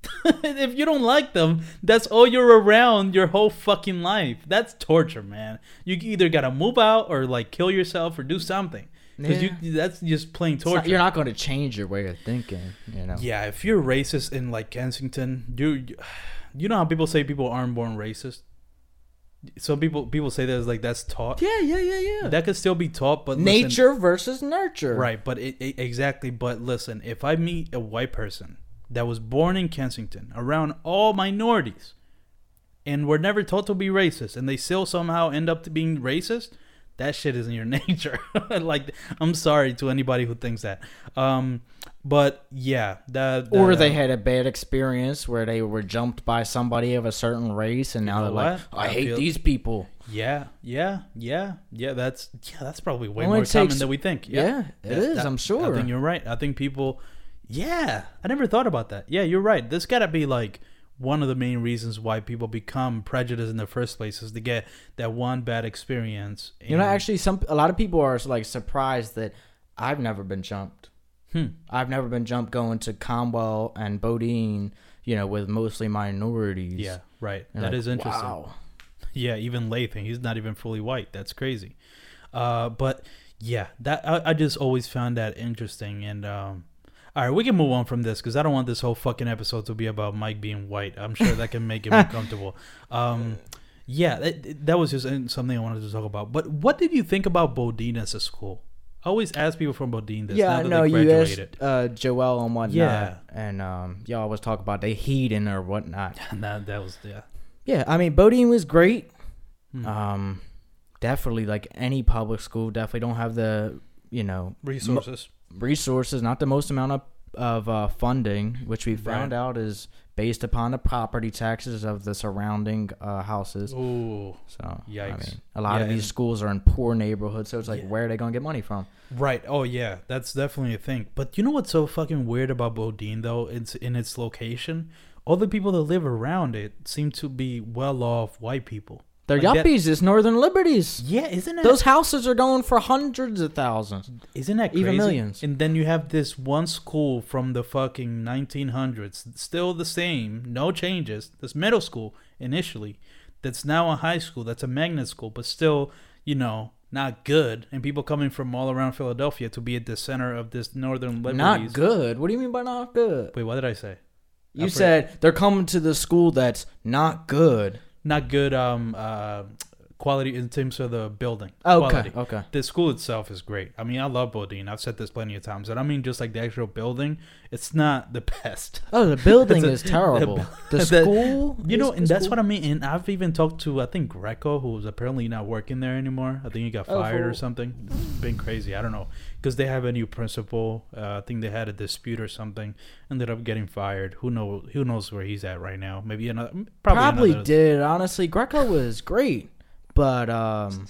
if you don't like them, that's all you're around your whole fucking life. That's torture, man. You either gotta move out or like kill yourself or do something. Because Yeah. you that's just plain torture. not- you're not going to change your way of thinking, you know. Yeah, if you're racist in like Kensington, dude, you know how people say people aren't born racist. Some people people say that like that's taught. Yeah, yeah, yeah, yeah. That could still be taught, but listen- Nature versus nurture. right? But it, it- exactly. But listen, if I meet a white person that was born in Kensington around all minorities, and were never taught to be racist, and they still somehow end up being racist, that shit is in your nature. like, I'm sorry to anybody who thinks that. Um, but yeah, that, Or they uh, had a bad experience where they were jumped by somebody of a certain race, and now they're like, "I, I hate feel- these people." Yeah, yeah, yeah, yeah. That's yeah. That's probably way Only more common than we think. Yeah, Yeah, it That- is. that- I'm sure. I think you're right. I think people. Yeah, I never thought about that. Yeah, you're right. This got to be like one of the main reasons why people become prejudiced in the first place is to get that one bad experience. You know, actually, some a lot of people are like surprised that I've never been jumped. Hmm. I've never been jumped going to Conwell and Bodine, you know, with mostly minorities. Yeah, right. And That like, is interesting. Wow. Yeah, even Lathan, he's not even fully white. That's crazy. Uh, but yeah, that I, I just always found that interesting. And um, all right, we can move on from this because I don't want this whole fucking episode to be about Mike being white. I'm sure that can make him uncomfortable. Um, yeah, that, that was just something I wanted to talk about. But what did you think about Bodine as a school? I always ask people from Bodine this. yeah, now that no, they you asked uh, Joel and whatnot. Yeah. and um, y'all always talk about the heating or whatnot. Nah, that was yeah. Yeah, I mean, Bodine was great. Hmm. Um, definitely like any public school, definitely don't have the you know Resources. Resources, not the most amount of of uh, funding, which we found Right. out is based upon the property taxes of the surrounding uh, houses. Ooh. So I Yikes. mean, a lot Yeah, of these schools are in poor neighborhoods, so it's like, Yeah. where are they gonna get money from? Right. Oh yeah, that's definitely a thing. But you know what's so fucking weird about Bodine though? It's in its location. All the people that live around it seem to be well off white people. They're Like that- yuppies. It's Northern Liberties. Yeah, isn't that Those houses are going for hundreds of thousands. isn't that crazy? even millions. And then you have this one school from the fucking 1900s, still the same, no changes. This middle school initially, that's now a high school, that's a magnet school, but still, you know, not good. And people coming from all around Philadelphia to be at the center of this Northern Liberties. Not good. What do you mean by not good? Wait, what did I say? You I said they're coming to the school that's not good. Not good um uh quality in terms of the building. Okay. Quality. Okay. The school itself is great. I mean, I love Bodine. I've said this plenty of times. And I mean, just like the actual building, it's not the best. Oh, the building a- is terrible. The the- school, You know, and that's school- what I mean. And I've even talked to, I think, Greco, who's apparently not working there anymore. I think he got Oh, fired or something. It's been crazy. I don't know. Because they have a new principal. Uh, I think they had a dispute or something. Ended up getting fired. Who know? Who knows where he's at right now? Maybe another. Probably, Probably another, did. Honestly, Greco was great, but um,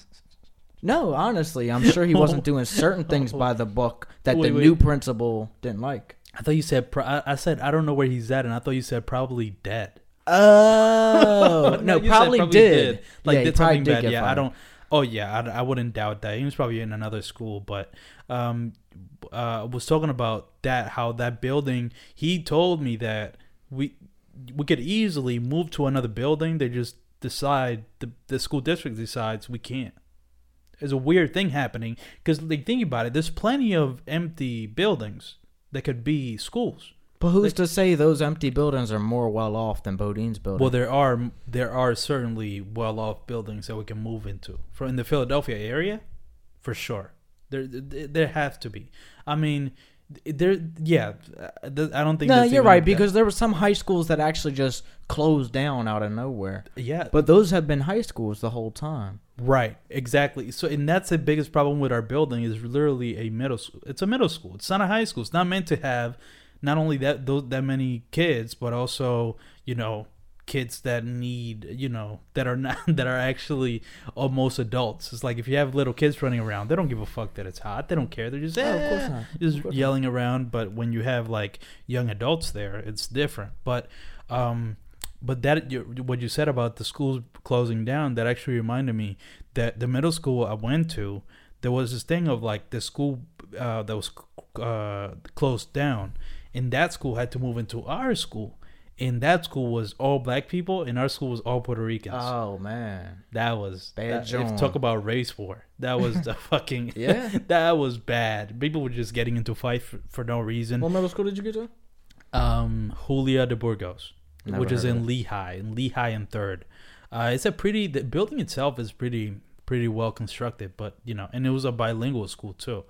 no, honestly, I'm sure he wasn't doing certain things by the book that Wait, the wait. new principal didn't like. I thought you said. Pro- I, I said I don't know where he's at, and I thought you said probably dead. Oh no, you said probably, did. Like yeah, he did probably something did bad. get Yeah, I fired. don't. Oh yeah, I, I wouldn't doubt that. He was probably in another school, but um, uh, was talking about that how that building. He told me that we we could easily move to another building. They just decide the the school district decides we can't. There's a weird thing happening because like think about it. There's plenty of empty buildings that could be schools. But who's to say those empty buildings are more well off than Bodine's building? Well, there are there are certainly well off buildings that we can move into for in the Philadelphia area, for sure. There there there have to be. I mean, there yeah. uh, I don't think. no, you're right because there were some high schools that actually just closed down out of nowhere. yeah, But those have been high schools the whole time. right, exactly. So, and that's the biggest problem with our building is literally a middle school. It's a middle school. It's not a high school. It's not meant to have not only that those that many kids, but also you know kids that need you know that are not that are actually almost adults. It's like if you have little kids running around, they don't give a fuck that it's hot. They don't care. They're just Oh, of course "Eh," not. just course yelling around. But when you have like young adults there, it's different. But um, but that you- what you said about the schools closing down, that actually reminded me that the middle school I went to, there was this thing of like the school uh, that was uh, closed down, and that school had to move into our school. And that school was all black people, and our school was all Puerto Ricans. Oh man. That was Bad that, if talk about race war. That was the fucking Yeah. that was bad. People were just getting into fight for, for no reason. What middle school did you get to? Um, Julia de Burgos, Never which is in Lehigh, in Lehigh and Third. Uh, it's a pretty. The building itself is pretty pretty well constructed, but you know, and it was a bilingual school too.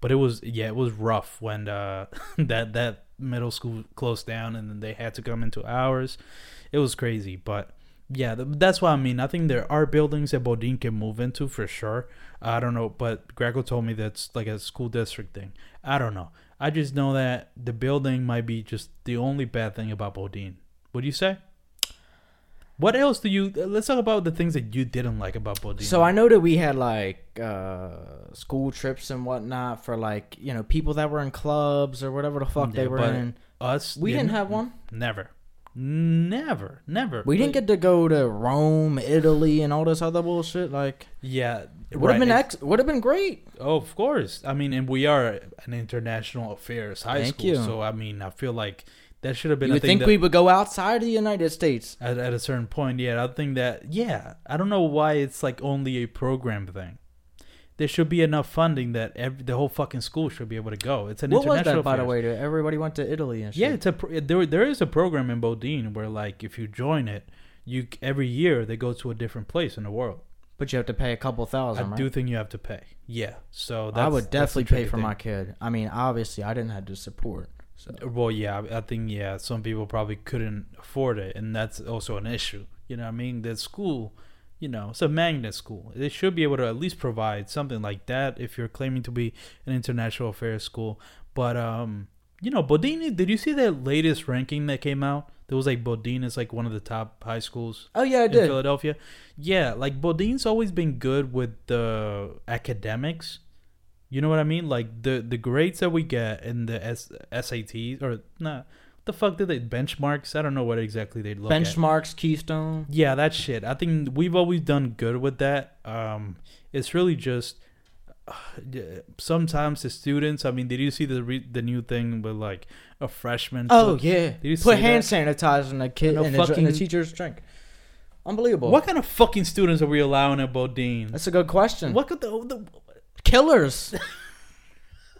But it was yeah, it was rough when uh, that that middle school closed down, and then they had to come into ours. It was crazy, but yeah, that's what I mean. I think there are buildings that Bodine can move into for sure. I don't know, but Greco told me that's like a school district thing. I don't know. I just know that the building might be just the only bad thing about Bodine. What do you say? What else do you? Let's talk about the things that you didn't like about Bodine. So I know that we had like uh, school trips and whatnot for like you know people that were in clubs or whatever the fuck Yeah, they were but in. us, We didn't have one. Never, never, never. We didn't get to go to Rome, Italy, and all this other bullshit. Like Yeah, it would have right, been ex- would have been great. Oh, of course. I mean, and we are an international affairs high Thank school, you. so I mean, I feel like that should have been You a would thing think that, we would go outside of the United States. at, at a certain point. Yeah, I think that. Yeah, I don't know why it's like only a program thing. There should be enough funding that every, the whole fucking school should be able to go. It's an What was international. that, by the way? To everybody went to Italy and shit. Yeah, it's a there. There is a program in Bodine where like if you join it, you every year they go to a different place in the world. But you have to pay a couple I thousand, right? I do think you have to pay. Yeah. So that's, I would definitely pay for thing. my kid. I mean, obviously, I didn't have to support. So Well, yeah, I think yeah, some people probably couldn't afford it, and that's also an issue. You know, what I mean, the school, you know, it's a magnet school. They should be able to at least provide something like that if you're claiming to be an international affairs school. But um, you know, Bodine, did you see the latest ranking that came out? There was like Bodine is like one of the top high schools oh yeah, I in did. Philadelphia. Yeah, like Bodine's always been good with the academics. You know what I mean? Like the the grades that we get in the S- SATs or nah, the fuck did they benchmarks? I don't know what exactly they look at. Benchmarks, Keystone. Yeah, that shit. I think we've always done good with that. Um, it's really just uh, sometimes the students. I mean, did you see the re- the new thing with like a freshman? Oh put- yeah, you put hand that? sanitizer in the kid in, the, dr- in fucking- teacher's drink. Unbelievable. What kind of fucking students are we allowing at Bodine? That's a good question. What could the, the Killers.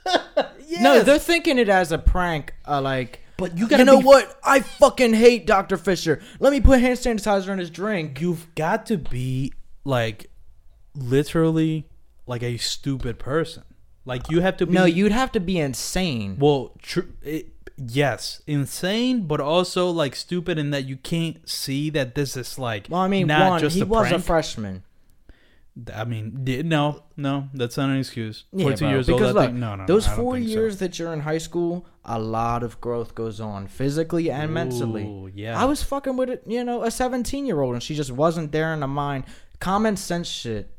yes. No, they're thinking it as a prank. Uh, like, But you you, gotta know be- what? I fucking hate Dr. Fisher. Let me put hand sanitizer in his drink. you've got to be like literally like a stupid person. Like you have to be No, you'd have to be insane. well, tr- it, yes, insane, but also like stupid in that you can't see that this is like Well, I mean, not one, just he a was a freshman. I mean, no, no, that's not an excuse. Yeah, bro, years because old. Look, no, no, no, Those don't four think so. years that you're in high school, a lot of growth goes on physically and mentally. Yeah, I was fucking with it, you know, a 17 year old, and she just wasn't there in the mind. Common sense shit.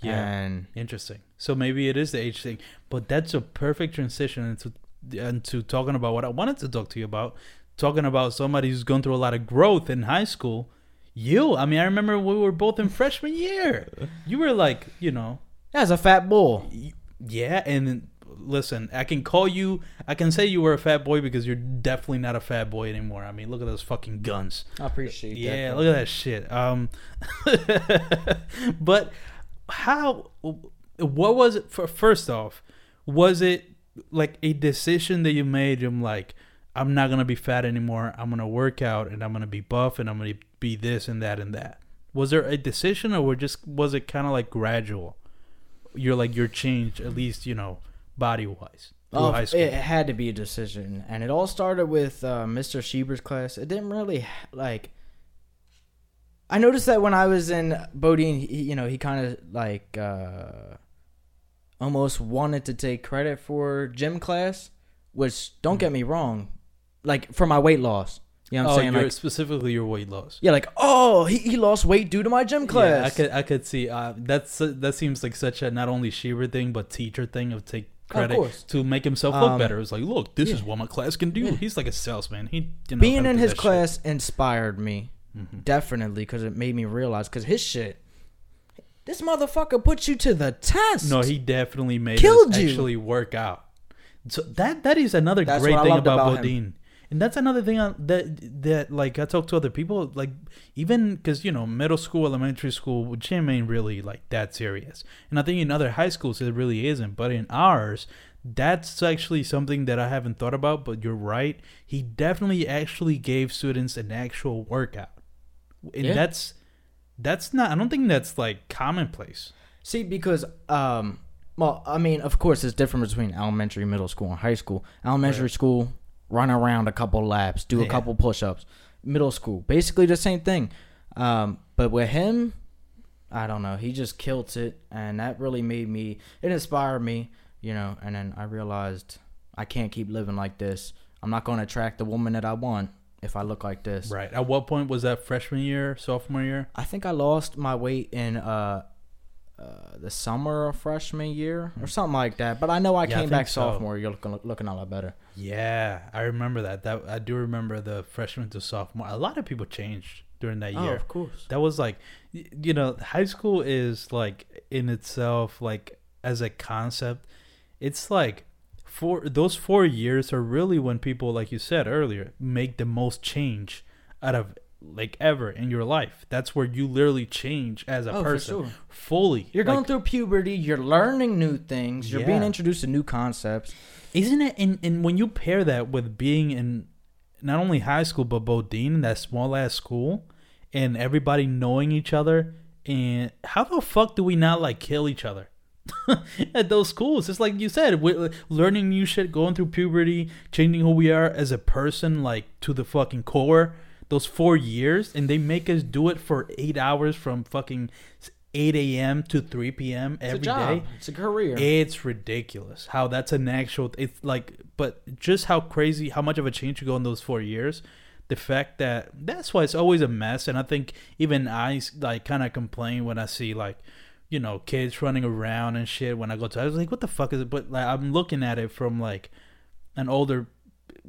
Yeah. And Interesting. So maybe it is the age thing, but that's a perfect transition into into talking about what I wanted to talk to you about. Talking about somebody who's gone through a lot of growth in high school. You, I mean, I remember we were both in freshman year. You were like, you know, as a fat bull. yeah. And listen, I can call you, I can say you were a fat boy because you're definitely not a fat boy anymore. I mean, look at those fucking guns. I appreciate that. Yeah, look at that shit. Um, but how? What was it? For first off, was it like a decision that you made? I'm like, I'm not gonna be fat anymore. I'm gonna work out and I'm gonna be buff and I'm gonna be this and that and that. Was there a decision or were just was it kind of like gradual? You're like you're changed at least you know body wise Oh, high school. It had to be a decision, and it all started with uh, Mr. Schieber's class. It didn't really like. I noticed that when I was in Bodine, he, you know, he kind of like uh, almost wanted to take credit for gym class, which don't get me wrong, like for my weight loss. You know what I'm oh, saying? Like, specifically your weight loss. yeah, like oh, he, he lost weight due to my gym class. Yeah, I could I could see uh, that's that seems like such a not only Shearer thing but teacher thing of take credit course. to make himself look Um, better. It's like, look, this is what my class can do. Yeah. He's like a salesman. He you know, Being in his that shit. class inspired me. Mhm. Definitely, because it made me realize. Because his shit, this motherfucker put you to the test. No, he definitely made Killed us you. actually work out. So that that is another That's great thing about, about. Bodine. And that's another thing on, that that like I talk to other people like even because you know middle school, elementary school, gym ain't really like that serious. And I think in other high schools it really isn't. But in ours, that's actually something that I haven't thought about. But you're right. He definitely actually gave students an actual workout, and Yeah. that's that's not. I don't think that's like commonplace. See, because um, well, I mean, of course, it's different between elementary, middle school, and high school. Elementary Right. school, run around a couple laps, do a Yeah. couple push-ups. Middle school, basically the same thing. Um, but with him, I don't know. He just killed it, and that really made me. It inspired me, you know. And then I realized I can't keep living like this. I'm not going to attract the woman that I want if I look like this. Right. At what point was that? Freshman year, sophomore year? I think I lost my weight in uh, uh, the summer of freshman year or something like that. But I know I Hmm. Yeah, came think back so. sophomore. You're looking looking a lot better. Yeah, I remember that. That I do remember the freshman to sophomore. A lot of people changed during that year. Oh, course. That was like, you know, high school is like in itself, like as a concept, it's like four. Those four years are really when people, like you said earlier, make the most change out of like ever in your life. That's where you literally change as a Oh, person sure. fully. You're going through puberty. You're learning new things. You're being introduced to new concepts. Isn't it? And, and when you pair that with being in not only high school but Bodine, that small ass school, and everybody knowing each other, And how the fuck do we not like kill each other? at those schools. It's like you said, we learning new shit, going through puberty, changing who we are as a person, like to the fucking core. Those four years, and they make us do it for eight hours from fucking 8 a.m. to 3 p.m. It's a every job. day. It's a career. It's ridiculous how that's an actual. It's like, but just how crazy, how much of a change you go in those four years. The fact that that's why it's always a mess, and I think even I like kind of complain when I see like, you know, kids running around and shit. When I go to, I was like, what the fuck is it? But like, I'm looking at it from like an older,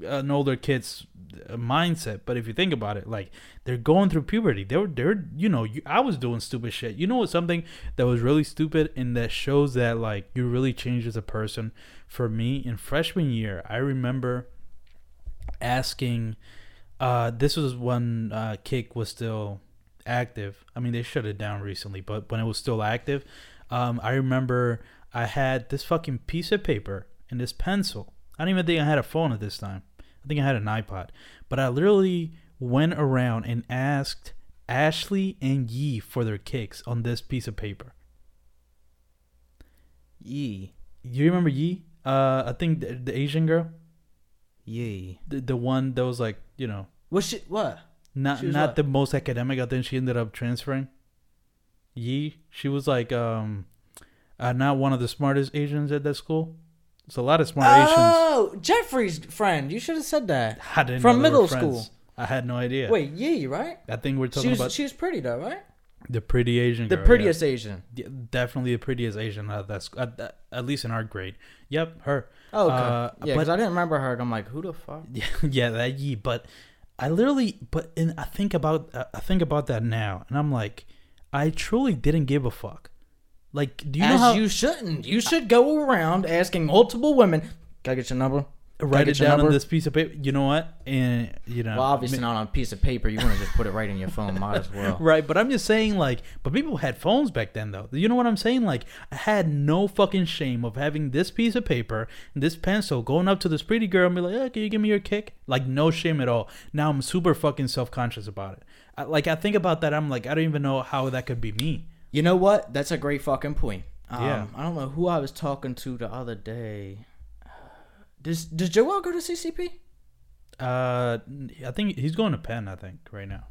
an older kid's mindset. But if you think about it, like they're going through puberty. They're they're you know you, I was doing stupid shit. You know what? Something that was really stupid and that shows that like you really changed as a person. For me, in freshman year, I remember asking. Uh, this was when uh, Kik was still active. I mean, they shut it down recently, but when it was still active, um, I remember I had this fucking piece of paper and this pencil. I don't even think I had a phone at this time. I think I had an iPod, but I literally went around and asked Ashley and Yee for their Kiks on this piece of paper. Yee. You remember Yee? Uh, I think the, the Asian girl, Yee. the, the one that was like, you know, What she, What? not not what? the most academic. I think she ended up transferring. Yee, she was like um, uh, not one of the smartest Asians at that school. It's a lot of smart Asians. Oh, Jeffrey's friend. You should have said that. I didn't from know they were middle friends. school. I had no idea. Wait, Yee, right? I think we're She talking was about she was pretty though, right? the pretty Asian. The girl, prettiest Asian. Yeah. Yeah, definitely the prettiest Asian at that sc- at, at, at least in our grade. Yep, her. Oh, okay. Uh, yeah, because but- I didn't remember her. I'm like, who the fuck? Yeah, yeah, that Yee. But I literally, but and I think about uh, I think about that now, and I'm like, I truly didn't give a fuck. Like, do you know As how you shouldn't. You should go around asking multiple women. Can I get your number? write get it your down on number? this piece of paper? You know what? And you know, Well, obviously not on a piece of paper. You want to just put it right in your phone. Might as well. Right, but I'm just saying, like, but people had phones back then, though. You know what I'm saying? Like, I had no fucking shame of having this piece of paper and this pencil, going up to this pretty girl and be like, "Hey, can you give me your Kik?" Like, no shame at all. Now I'm super fucking self conscious about it. I, like, I think about that, I'm like, I don't even know how that could be me. You know what? That's a great fucking point. Um, Yeah. I don't know who I was talking to the other day. Does Does Joel go to CCP? Uh, I think he's going to Penn. I think right now.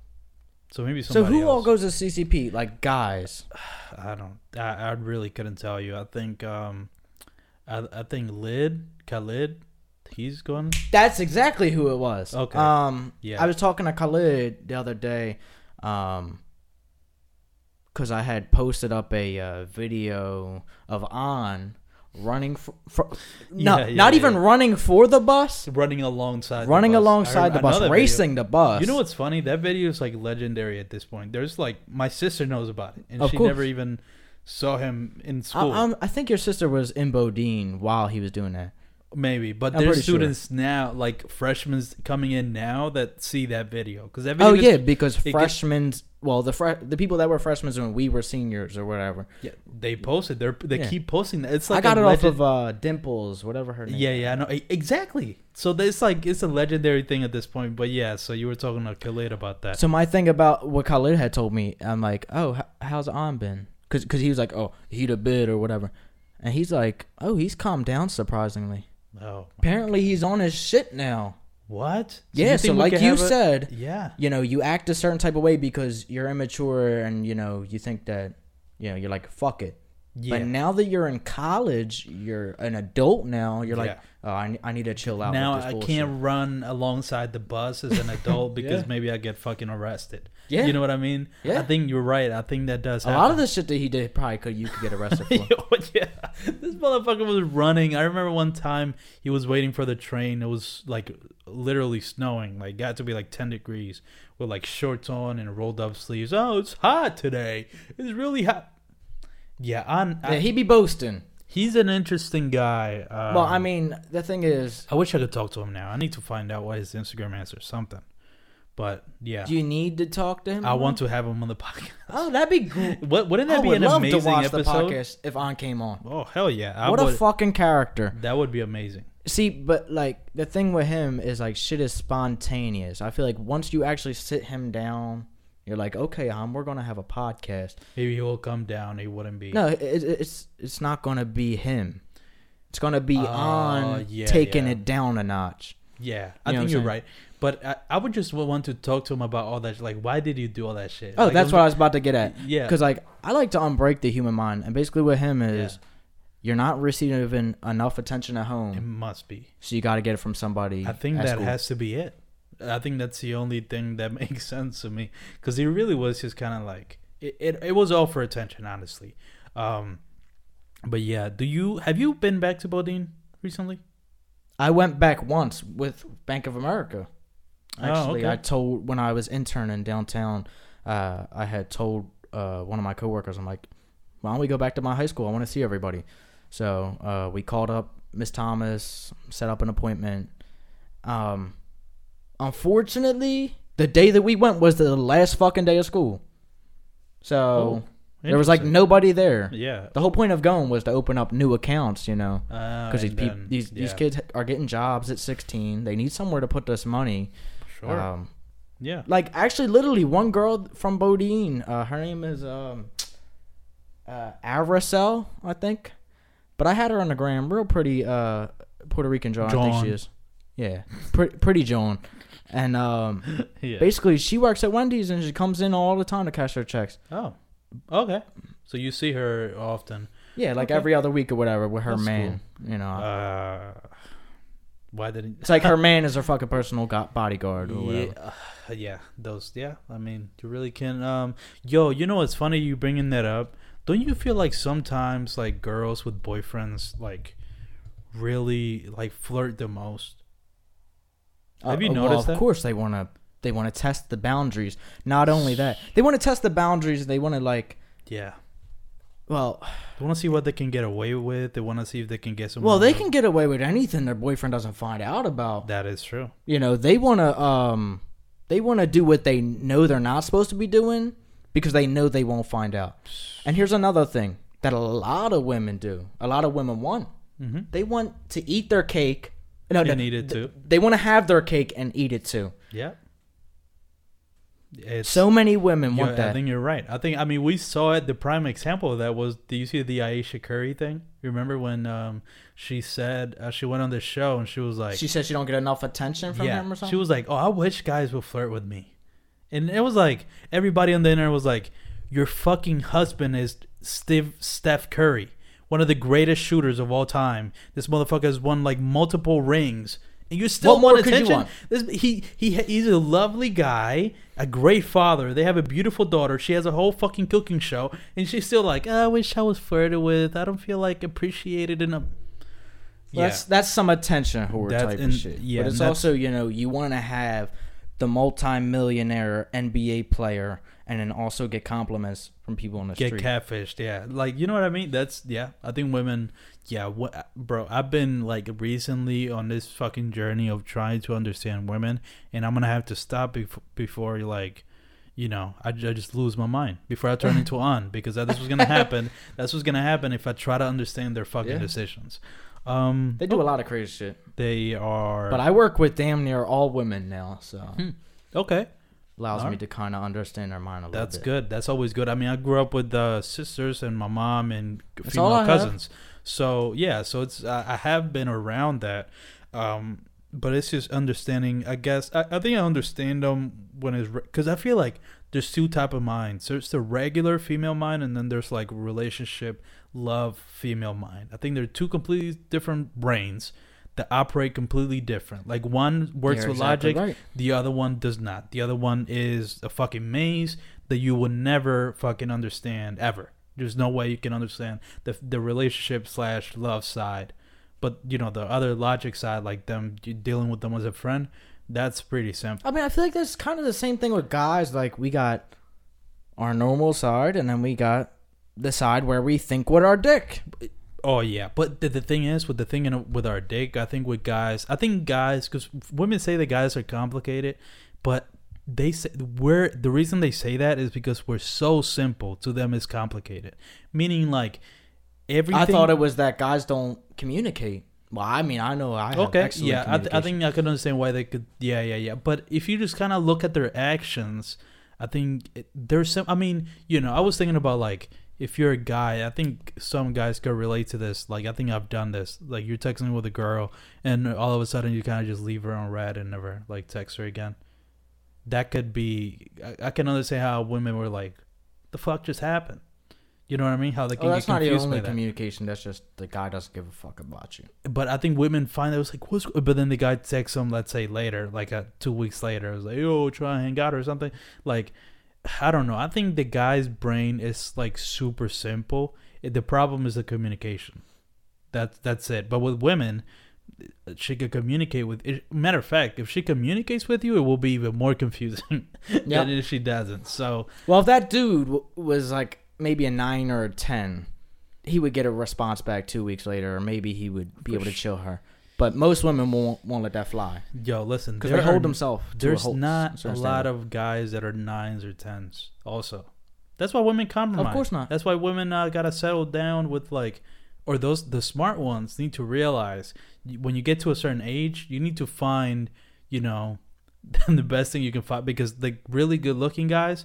So maybe somebody. So who all goes to CCP? Like guys. I don't. I, I really couldn't tell you. I think um, I I think Lid Khalid, he's going. That's exactly who it was. Okay. Um. Yeah. I was talking to Khalid the other day. Um. Because I had posted up a uh, video of An running for, for no, Yeah, yeah, not yeah. even running for the bus, running alongside running the bus. alongside I- the I bus, that video. racing the bus. You know what's funny? That video is like legendary at this point. There's like my sister knows about it, and Of she course. never even saw him in school. I'm- I think your sister was in Bodine while he was doing that. Maybe, but I'm there's pretty sure. students now, like freshmen coming in now, that see that video because that video. Oh gets- yeah, because it gets- freshmen, well, the fre- the people that were freshmen when we were seniors or whatever. yeah, they posted. They are they Yeah. keep posting that. It's like I got it off of uh, Dimples, whatever her name. Yeah, yeah, I know exactly. So it's like it's a legendary thing at this point. But yeah, so you were talking to Khalid about that. So my thing about what Khalid had told me, I'm like, oh, how's On been? Because cause he was like, oh, he'd a bit or whatever, and he's like, oh, he's calmed down surprisingly. Oh, Apparently, he's on his shit now. what? So yeah, you so like you a- said, yeah, you know, you act a certain type of way because you're immature and you know you think that, you know, you're like fuck it. yeah. But now that you're in college, you're an adult now. You're like, Yeah. oh, I, I need to chill out. now I can't run alongside the bus as an adult because Yeah. maybe I get fucking arrested. Yeah. You know what I mean? Yeah. I think you're right. I think that does A lot of the shit that he did probably could you could get arrested for. Yeah, this motherfucker was running. I remember one time he was waiting for the train. It was like literally snowing. Like got to be like ten degrees with like shorts on and rolled up sleeves. Oh, it's hot today. It's really hot. Yeah, on. yeah, he be boasting. he's an interesting guy. Um, well, I mean, the thing is, I wish I could talk to him now. I need to find out what his Instagram is or something. But yeah, do you need to talk to him? I want to have him on the podcast. Oh, that'd be great. What wouldn't that I be would an love amazing to watch episode? the podcast if On came on. Oh hell yeah! I what a fucking character. that would be amazing. See, but like the thing with him is like shit is spontaneous. I feel like once you actually sit him down You're like, okay, um, we're gonna have a podcast. Maybe he will come down. He wouldn't be. No, it, it- it's it's not gonna be him. It's gonna be Oh, on yeah, taking yeah. it down a notch. Yeah, I You think you're right. But I, I would just want to talk to him about all that. Like, why did you do all that shit? Oh, Like, that's I'm- what I was about to get at. Yeah, Because like I like to unbreak the human mind, and basically what him is, Yeah. you're not receiving enough attention at home. it must be. so you got to get it from somebody. I think at that school. has to be it. I think that's the only thing that makes sense to me because he really was just kind of like it, it. It was all for attention, honestly. Um, but yeah, do you have you been back to Bodine recently? I went back once with Bank of America. Oh, Actually, okay. I told when I was interning downtown, uh, I had told uh, one of my coworkers, I'm like, why don't we go back to my high school? I want to see everybody. So uh, we called up Miss Thomas, set up an appointment. Um, unfortunately, the day that we went was the last fucking day of school. So Oh, there was like nobody there. Yeah, The whole point of going was to open up new accounts, you know because these people, these these yeah, kids are getting jobs at 16. They need somewhere to put this money. Sure. Um, yeah. like actually, literally, one girl from Bodine, uh, her name is um, uh, Aracel, I think. But I had her on the gram, real pretty uh, Puerto Rican Joan. I think she is. Yeah, pretty pretty Joan. And um, yeah. basically, she works at Wendy's and she comes in all the time to cash her checks. Oh, okay. So you see her often. Yeah, like Okay. every other week or whatever with her That's man. You know, Uh, why didn't? it's like her man is her fucking personal go- bodyguard or whatever. Yeah, uh, yeah, those. Yeah, I mean, you really can. Um, yo, you know what's funny? You bringing that up? Don't you feel like sometimes like girls with boyfriends like really like flirt the most? Have you Uh, well, of that? course they want to. They want to test the boundaries. Not only that, they want to test the boundaries. They want to like. Yeah, Well, they want to see what they can get away with. They want to see if they can get some. well, they can get away with anything their boyfriend doesn't find out about. That is true. You know, they want to. Um, they want to do what they know they're not supposed to be doing because they know they won't find out. And here's another thing that a lot of women do. A lot of women want. Mm-hmm. They want to eat their cake. No, no, And eat it too. They want to have their cake and eat it too. Yeah. It's So many women Yeah, want I think you're right. I think I mean we saw it. The prime example of that was. Do you see the Ayesha Curry thing? You remember when um she said uh, she went on this show and she was like, she said she don't get enough attention from yeah, him or something. she was like, oh, I wish guys would flirt with me, and it was like everybody on the internet was like, your fucking husband is Steve Steph Curry, one of the greatest shooters of all time. This motherfucker has won like multiple rings. And you still What more want could you attention? want? This, he he he's a lovely guy, a great father. They have a beautiful daughter. She has a whole fucking cooking show, and she's still like, "Oh, I wish I was flirted with. I don't feel like appreciated enough. Well, That's that's some attention whore That's- type and- of shit. yeah, but it's also you know you want to have the multi-millionaire NBA player and then also get compliments from people on the get street. Get catfished. Yeah, like you know what I mean. That's yeah. I think women. Yeah, what, bro. I've been like recently on this fucking journey of trying to understand women, and I'm gonna have to stop bef- before like. You know, I, I just lose my mind before I turn into on because that, this was gonna happen. That's what's gonna happen if I try to understand their fucking Yeah. decisions. Um, They do a lot of crazy shit. they are. But I work with damn near all women now, so Hmm. okay. Allows me to kind of understand their mind a little bit. That's bit. good. That's always good. I mean, I grew up with uh, sisters and my mom and That's female I have. cousins. So yeah, so it's I, I have been around that, um, but it's just understanding. I guess I, I think I understand them when it's because I feel like there's two type of minds. There's the regular female mind, and then there's like relationship love female mind. I think they're two completely different brains that operate completely different. Like one works You're with exactly logic, right. the other one does not. The other one is a fucking maze that you will never fucking understand ever. There's no way you can understand the the relationship slash love side, but you know the other logic side, like them dealing with them as a friend, that's pretty simple. I mean, I feel like that's kind of the same thing with guys. Like we got our normal side, and then we got the side where we think with our dick. Oh yeah, but the, the thing is with the thing in, with our dick, I think with guys, I think guys because women say that guys are complicated, but they say we're the reason they say that is because we're so simple to them is complicated, meaning like everything. I thought it was that guys don't communicate. Well, I mean, I know I have okay. excellent Yeah, I, th- I think I can understand why they could. Yeah, yeah, yeah. But if you just kind of look at their actions, I think there's some. I mean, you know, I was thinking about like if you're a guy, I think some guys could relate to this. Like, I think I've done this. Like, you're texting with a girl, and all of a sudden you kind of just leave her on read and never like text her again. That could be. I, I can understand how women were like, "The fuck just happened." You know what I mean? How they can Oh, that's not the only that. communication. That's just the guy doesn't give a fuck about you. But I think women find that it was like, what's, but then the guy texts them, let's say later, like uh, two weeks later, it was like, yo, try and hang out or something. Like, I don't know. I think the guy's brain is like super simple. It, the problem is the communication. That's that's it. But with women, she could communicate with. It, matter of fact, if she communicates with you, it will be even more confusing Yep. than if she doesn't. So Well, if that dude w- was like maybe a nine or a ten, he would get a response back two weeks later, or maybe he would be able to chill her. But most women won't won't let that fly yo, listen, because they hold themselves. a There's whole- not a lot of guys that are nines or tens. Also, that's why women compromise. Of course not. That's why women uh, gotta settle down with like, or those the smart ones need to realize when you get to a certain age, you need to find, you know, the best thing you can find because the really good looking guys.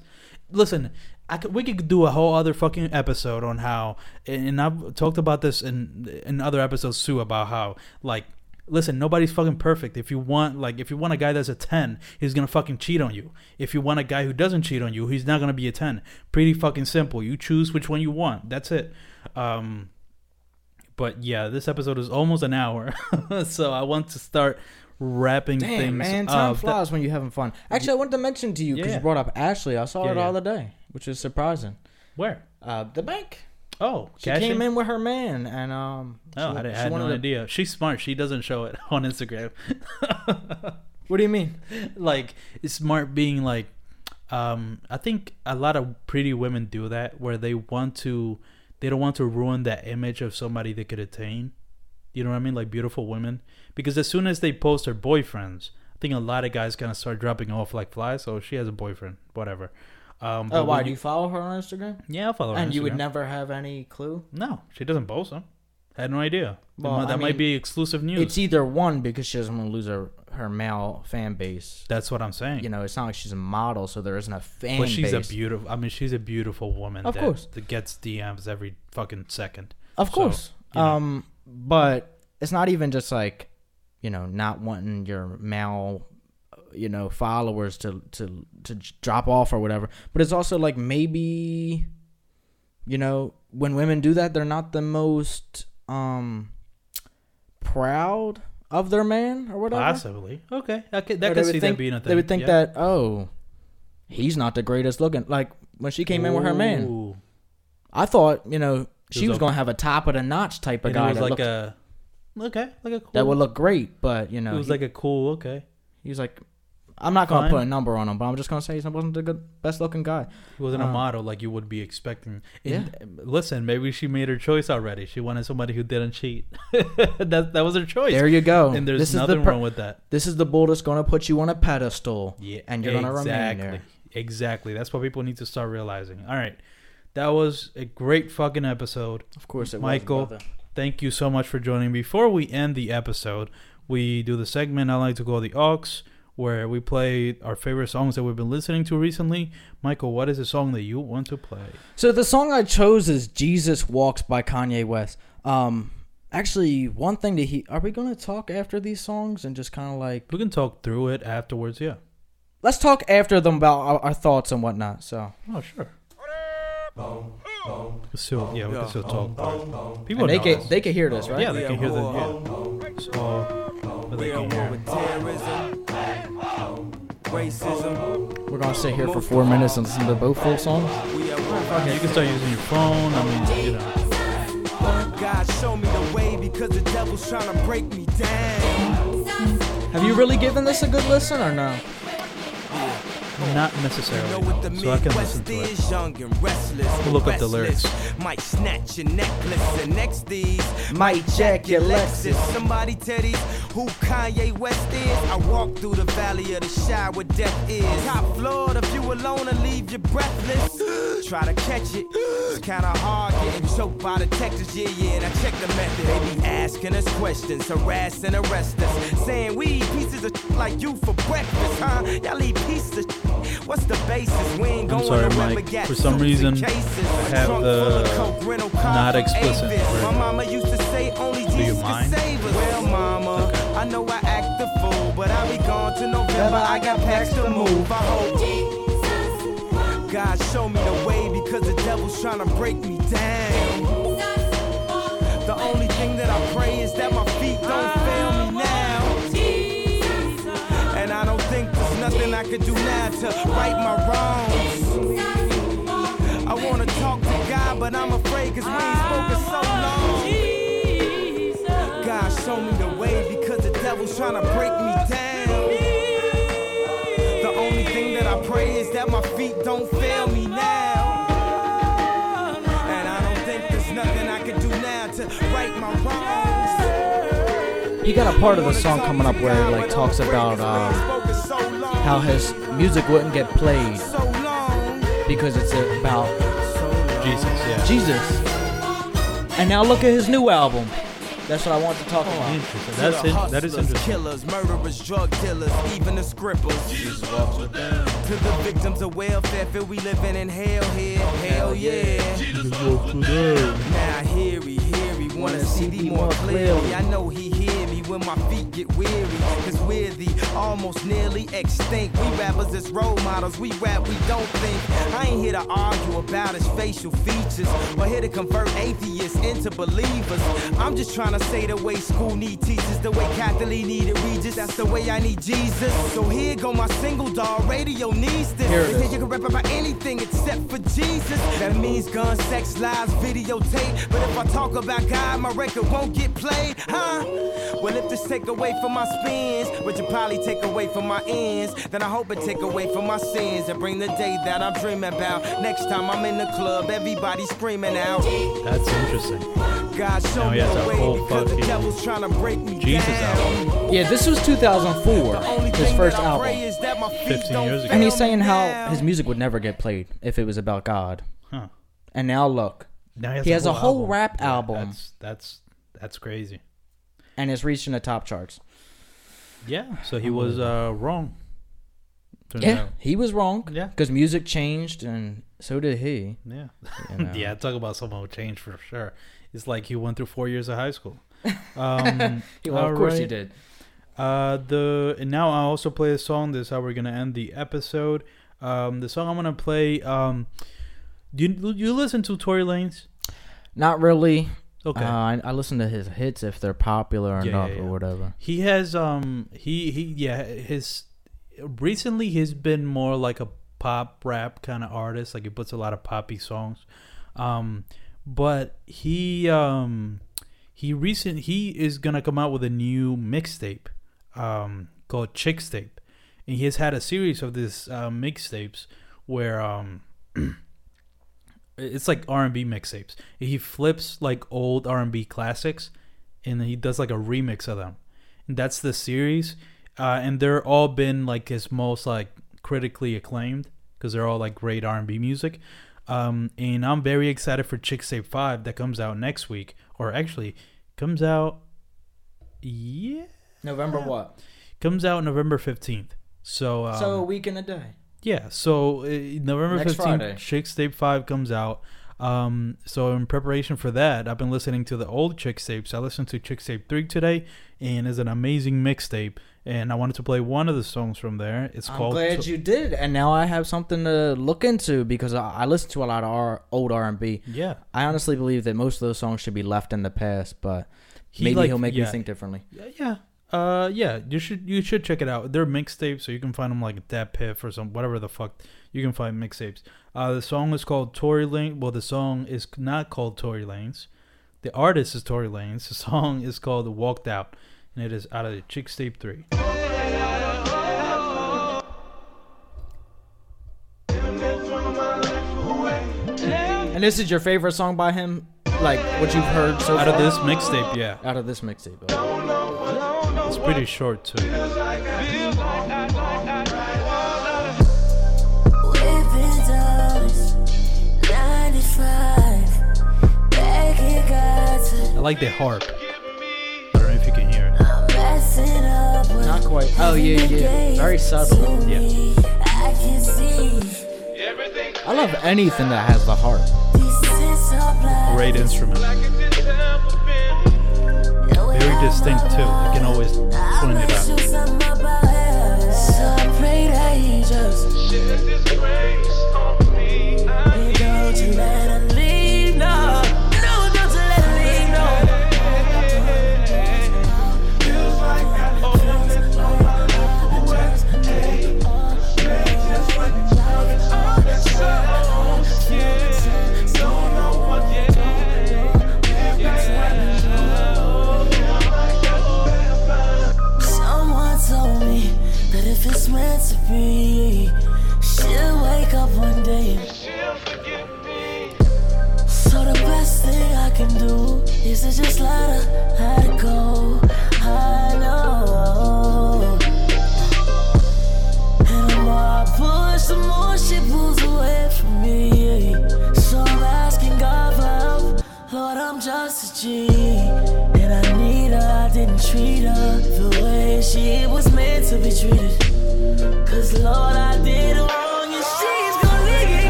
Listen, I could, we could do a whole other fucking episode on how, and I've talked about this in in other episodes too about how like listen, nobody's fucking perfect. If you want like if you want a guy that's a 10, he's going to fucking cheat on you. If you want a guy who doesn't cheat on you, he's not going to be a 10. Pretty fucking simple. You choose which one you want. That's it. Um but yeah, this episode is almost an hour. so I want to start wrapping Damn, things man, time up. Flies when you're having fun. Actually, I wanted to mention to you because Yeah. you brought up Ashley. I saw Yeah, her the yeah. other day, which is surprising. where? Uh, the bank. Oh, She cashing? came in with her man, and um. Oh, she, I, didn't- she had no to- idea. She's smart. She doesn't show it on Instagram. What do you mean? like it's smart being like um i think a lot of pretty women do that where they want to they don't want to ruin that image of somebody they could attain you know what i mean like beautiful women because as soon as they post their boyfriends i think a lot of guys kind of start dropping off like flies so she has a boyfriend whatever um Oh, why do you follow her on Instagram? yeah i'll follow her and you would never have any clue. no she doesn't post them I had no idea that, Well, might, that I might mean, be exclusive news It's either one because she doesn't want to lose her her male fan base. that's what i'm saying You know, it's not like she's a model, so there isn't a fan base. but she's base. a beautiful. I mean, she's a beautiful woman. Of that, course. that gets DMs every fucking second. Of So, course. you know. Um, but it's not even just like, you know, not wanting your male, you know, followers to to to drop off or whatever. But it's also like maybe, you know, when women do that, they're not the most um proud of their man or whatever. Possibly. Okay, I could, Or that could see think, that being a thing. They would think yeah. that oh, he's not the greatest looking. Like when she came in with her man, I thought you know she was was gonna have a top of the notch type of guy that, like looked- a okay, like a cool. that would look great, but you know it was he, like a cool. Okay, he was like, I'm not gonna Fine. put a number on him, but I'm just gonna say he wasn't the good best looking guy. he wasn't a Uh, model like you would be expecting. And, Listen, maybe she made her choice already. She wanted somebody who didn't cheat. that that was her choice. There you go. and there's this nothing is the per- wrong with that. this is the bull that's gonna put you on a pedestal. Yeah, and you're gonna remain exactly, there. Exactly. That's what people need to start realizing. All right, that was a great fucking episode. Of course, it Michael. brother. Thank you so much for joining. Before we end the episode, we do the segment I like to call the aux, where we play our favorite songs that we've been listening to recently. Michael, what is the song that you want to play? So the song I chose is "Jesus Walks" by Kanye West. Um, actually, one thing that he are we gonna talk after these songs and just kind of like We can talk through it afterwards. Yeah. let's talk after them about our, our thoughts and whatnot. So Oh sure. We can still, yeah, we can still talk. People and they can us. they can hear this, right? Yeah, they can hear the yeah. It's all what they can hear. Terrorism, racism. We're gonna sit here for four minutes and listen to both full songs. We are Yeah, you can start using your phone. I mean, you know. God show me the way because the devil's trying to break me down. Have you really given this a good listen or no? Not Know necessarily, what the no. so I can listen to it. is, young and restless. We'll look up the lyrics. Might snatch your necklace and next these Might check your Lexus. Somebody tell these who Kanye West is. I walk through the valley of the shadow where death is. Top floor, the view alone will leave you breathless. Try to catch it. It's kinda hard getting choked by detectives. Yeah, yeah, and I check the method. They be asking us questions, harassing, arrest us. Saying we eat pieces of like you for breakfast, huh? Y'all eat pieces of What's the basis? We ain't I'm going sorry, nowhere Mike. For some reason, cases. I have the full of coke, rental car not for explicit Avis. My mama used to say only Jesus mind? save us. Well, mama, I know I act the fool, but I'll be gone to November. I got packs to move. I hope God show me the way because the devil's trying to break me down. The only thing that I pray is that my feet don't fail me now. And I don't think there's nothing I could do now to right my wrongs. I wanna talk to God, but I'm afraid cause we devil's trying to break me down. The only thing that I pray is that my feet don't fail me now. And I don't think there's nothing I can do now to right my wrongs. He got a part of the song coming up where he like talks about um, how his music wouldn't get played because it's about Jesus, yeah. Jesus. And now look at his new album. That's what I want to talk about. Interesting. That's in, that is hustlers, interesting. Killers, murderers, drug dealers, even the scrippers. To the victims of welfare, feel we living in hell here. Hell yeah. Jesus walks with them. Now hear he, hear he, wanna see thee more clearly. I know he hear me when my feet get weary. Cause we're the almost nearly extinct. We rappers as role models, we rap, we don't think. I ain't here to argue about his facial features, or here to convert atheists into believers. I'm just trying to say the way school need teachers, the way Kathie Lee needed Regis, that's the way I need Jesus. So here go my single dog, radio needs this. Here it is. you can rap about anything except for Jesus. That means gun, sex, lies, videotape. But if I talk about God, my record won't get played, huh? Well, if this take away from my spins, which will probably take away from my ends, then I hope it take away from my sins and bring the day that I'm dreaming about. Next time I'm in the club, everybody screaming out. That's interesting. God show Now me the way whole because the fucking devil's trying to break me Jesus down. album. Yeah, this was 2004, his first that I pray album. is that my feet 15 years ago. And he's saying how his music would never get played if it was about God. Huh. And now look, Now He has a whole album. rap Yeah, album. That's that's that's crazy. And it's reaching the top charts. Yeah. So he was uh, wrong. Turns Yeah, out. he was wrong. Yeah. Because music changed, and so did he. Yeah. you know. yeah. Talk about someone who changed for sure. It's like he went through four years of high school. Um, Well, of course he did. Uh, the and now I also play a song. This is how we're gonna end the episode. Um, the song I'm gonna play. Um, do you you listen to Tory Lanez? Not really. Okay. Uh, I, I listen to his hits if they're popular Yeah, enough yeah, yeah. or whatever. He has um he he yeah his recently he's been more like a pop rap kind of artist like he puts a lot of poppy songs um but he um he recent he is gonna come out with a new mixtape um called Chixtape and he has had a series of this uh, mixtapes where um it's like R&B mixtapes he flips like old R&B classics and he does like a remix of them. And that's the series, uh, and they're all been like his most like critically acclaimed because they're all like great R and B music. Um, and I'm very excited for Chixtape Five that comes out next week, or actually comes out, yeah, November what? comes out November fifteenth. So um, so a week and a day. Yeah, so uh, November Next fifteenth, Friday. Chixtape Five comes out. Um, so in preparation for that, I've been listening to the old Chixtapes. I listened to Chixtape Three today, and it's an amazing mixtape. And I wanted to play one of the songs from there. It's I'm called. glad you did, and now I have something to look into because I, I listen to a lot of R, old R and B. yeah, I honestly believe that most of those songs should be left in the past, but He, maybe like- he'll make yeah. me think differently. yeah, yeah. Uh, yeah. You should you should check it out. They're mixtapes, so you can find them like DatPiff or some whatever the fuck. You can find mixtapes. Uh, the song is called Tory Lane. Well, the song is not called Tory Lanez. The artist is Tory Lanez. The song is called Walked Out, and it is out of the Chixtape Three. And this is your favorite song by him, like what you've heard so Out of this mixtape, yeah. out of this mixtape. It's pretty short too. Whipping doors, 95. Back in God's I like the harp. I don't know if you can hear it. I'm messing up with Not quite. Oh yeah, yeah. Very subtle. Yeah. I love anything that has the harp. Great instrument. Very distinct too. You can always point it out.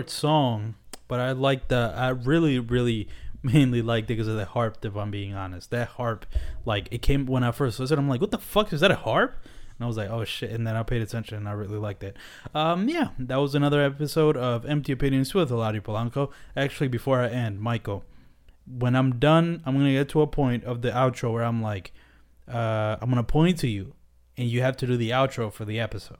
Short song, but I like the. I really, really mainly liked it because of the harp. If I'm being honest, that harp, like it came when I first listened. I'm like, what the fuck is that a harp? And I was like, oh shit. And then I paid attention and I really liked it. Um, yeah, that was another episode of Empty Opinions with Eladio Polanco. Actually, before I end, Michael, when I'm done, I'm gonna get to a point of the outro where I'm like, uh, I'm gonna point to you, and you have to do the outro for the episode.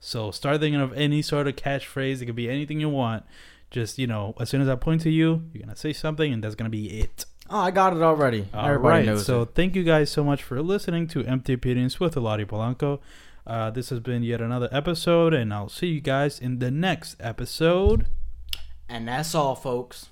So start thinking of any sort of catchphrase. It could be anything you want. Just you know, as soon as I point to you, you're gonna say something, and that's gonna be it. Oh, I got it already. All Everybody right. knows So it. thank you guys so much for listening to Empty Opinions with Eladio Polanco. Uh, this has been yet another episode, and I'll see you guys in the next episode. And that's all, folks.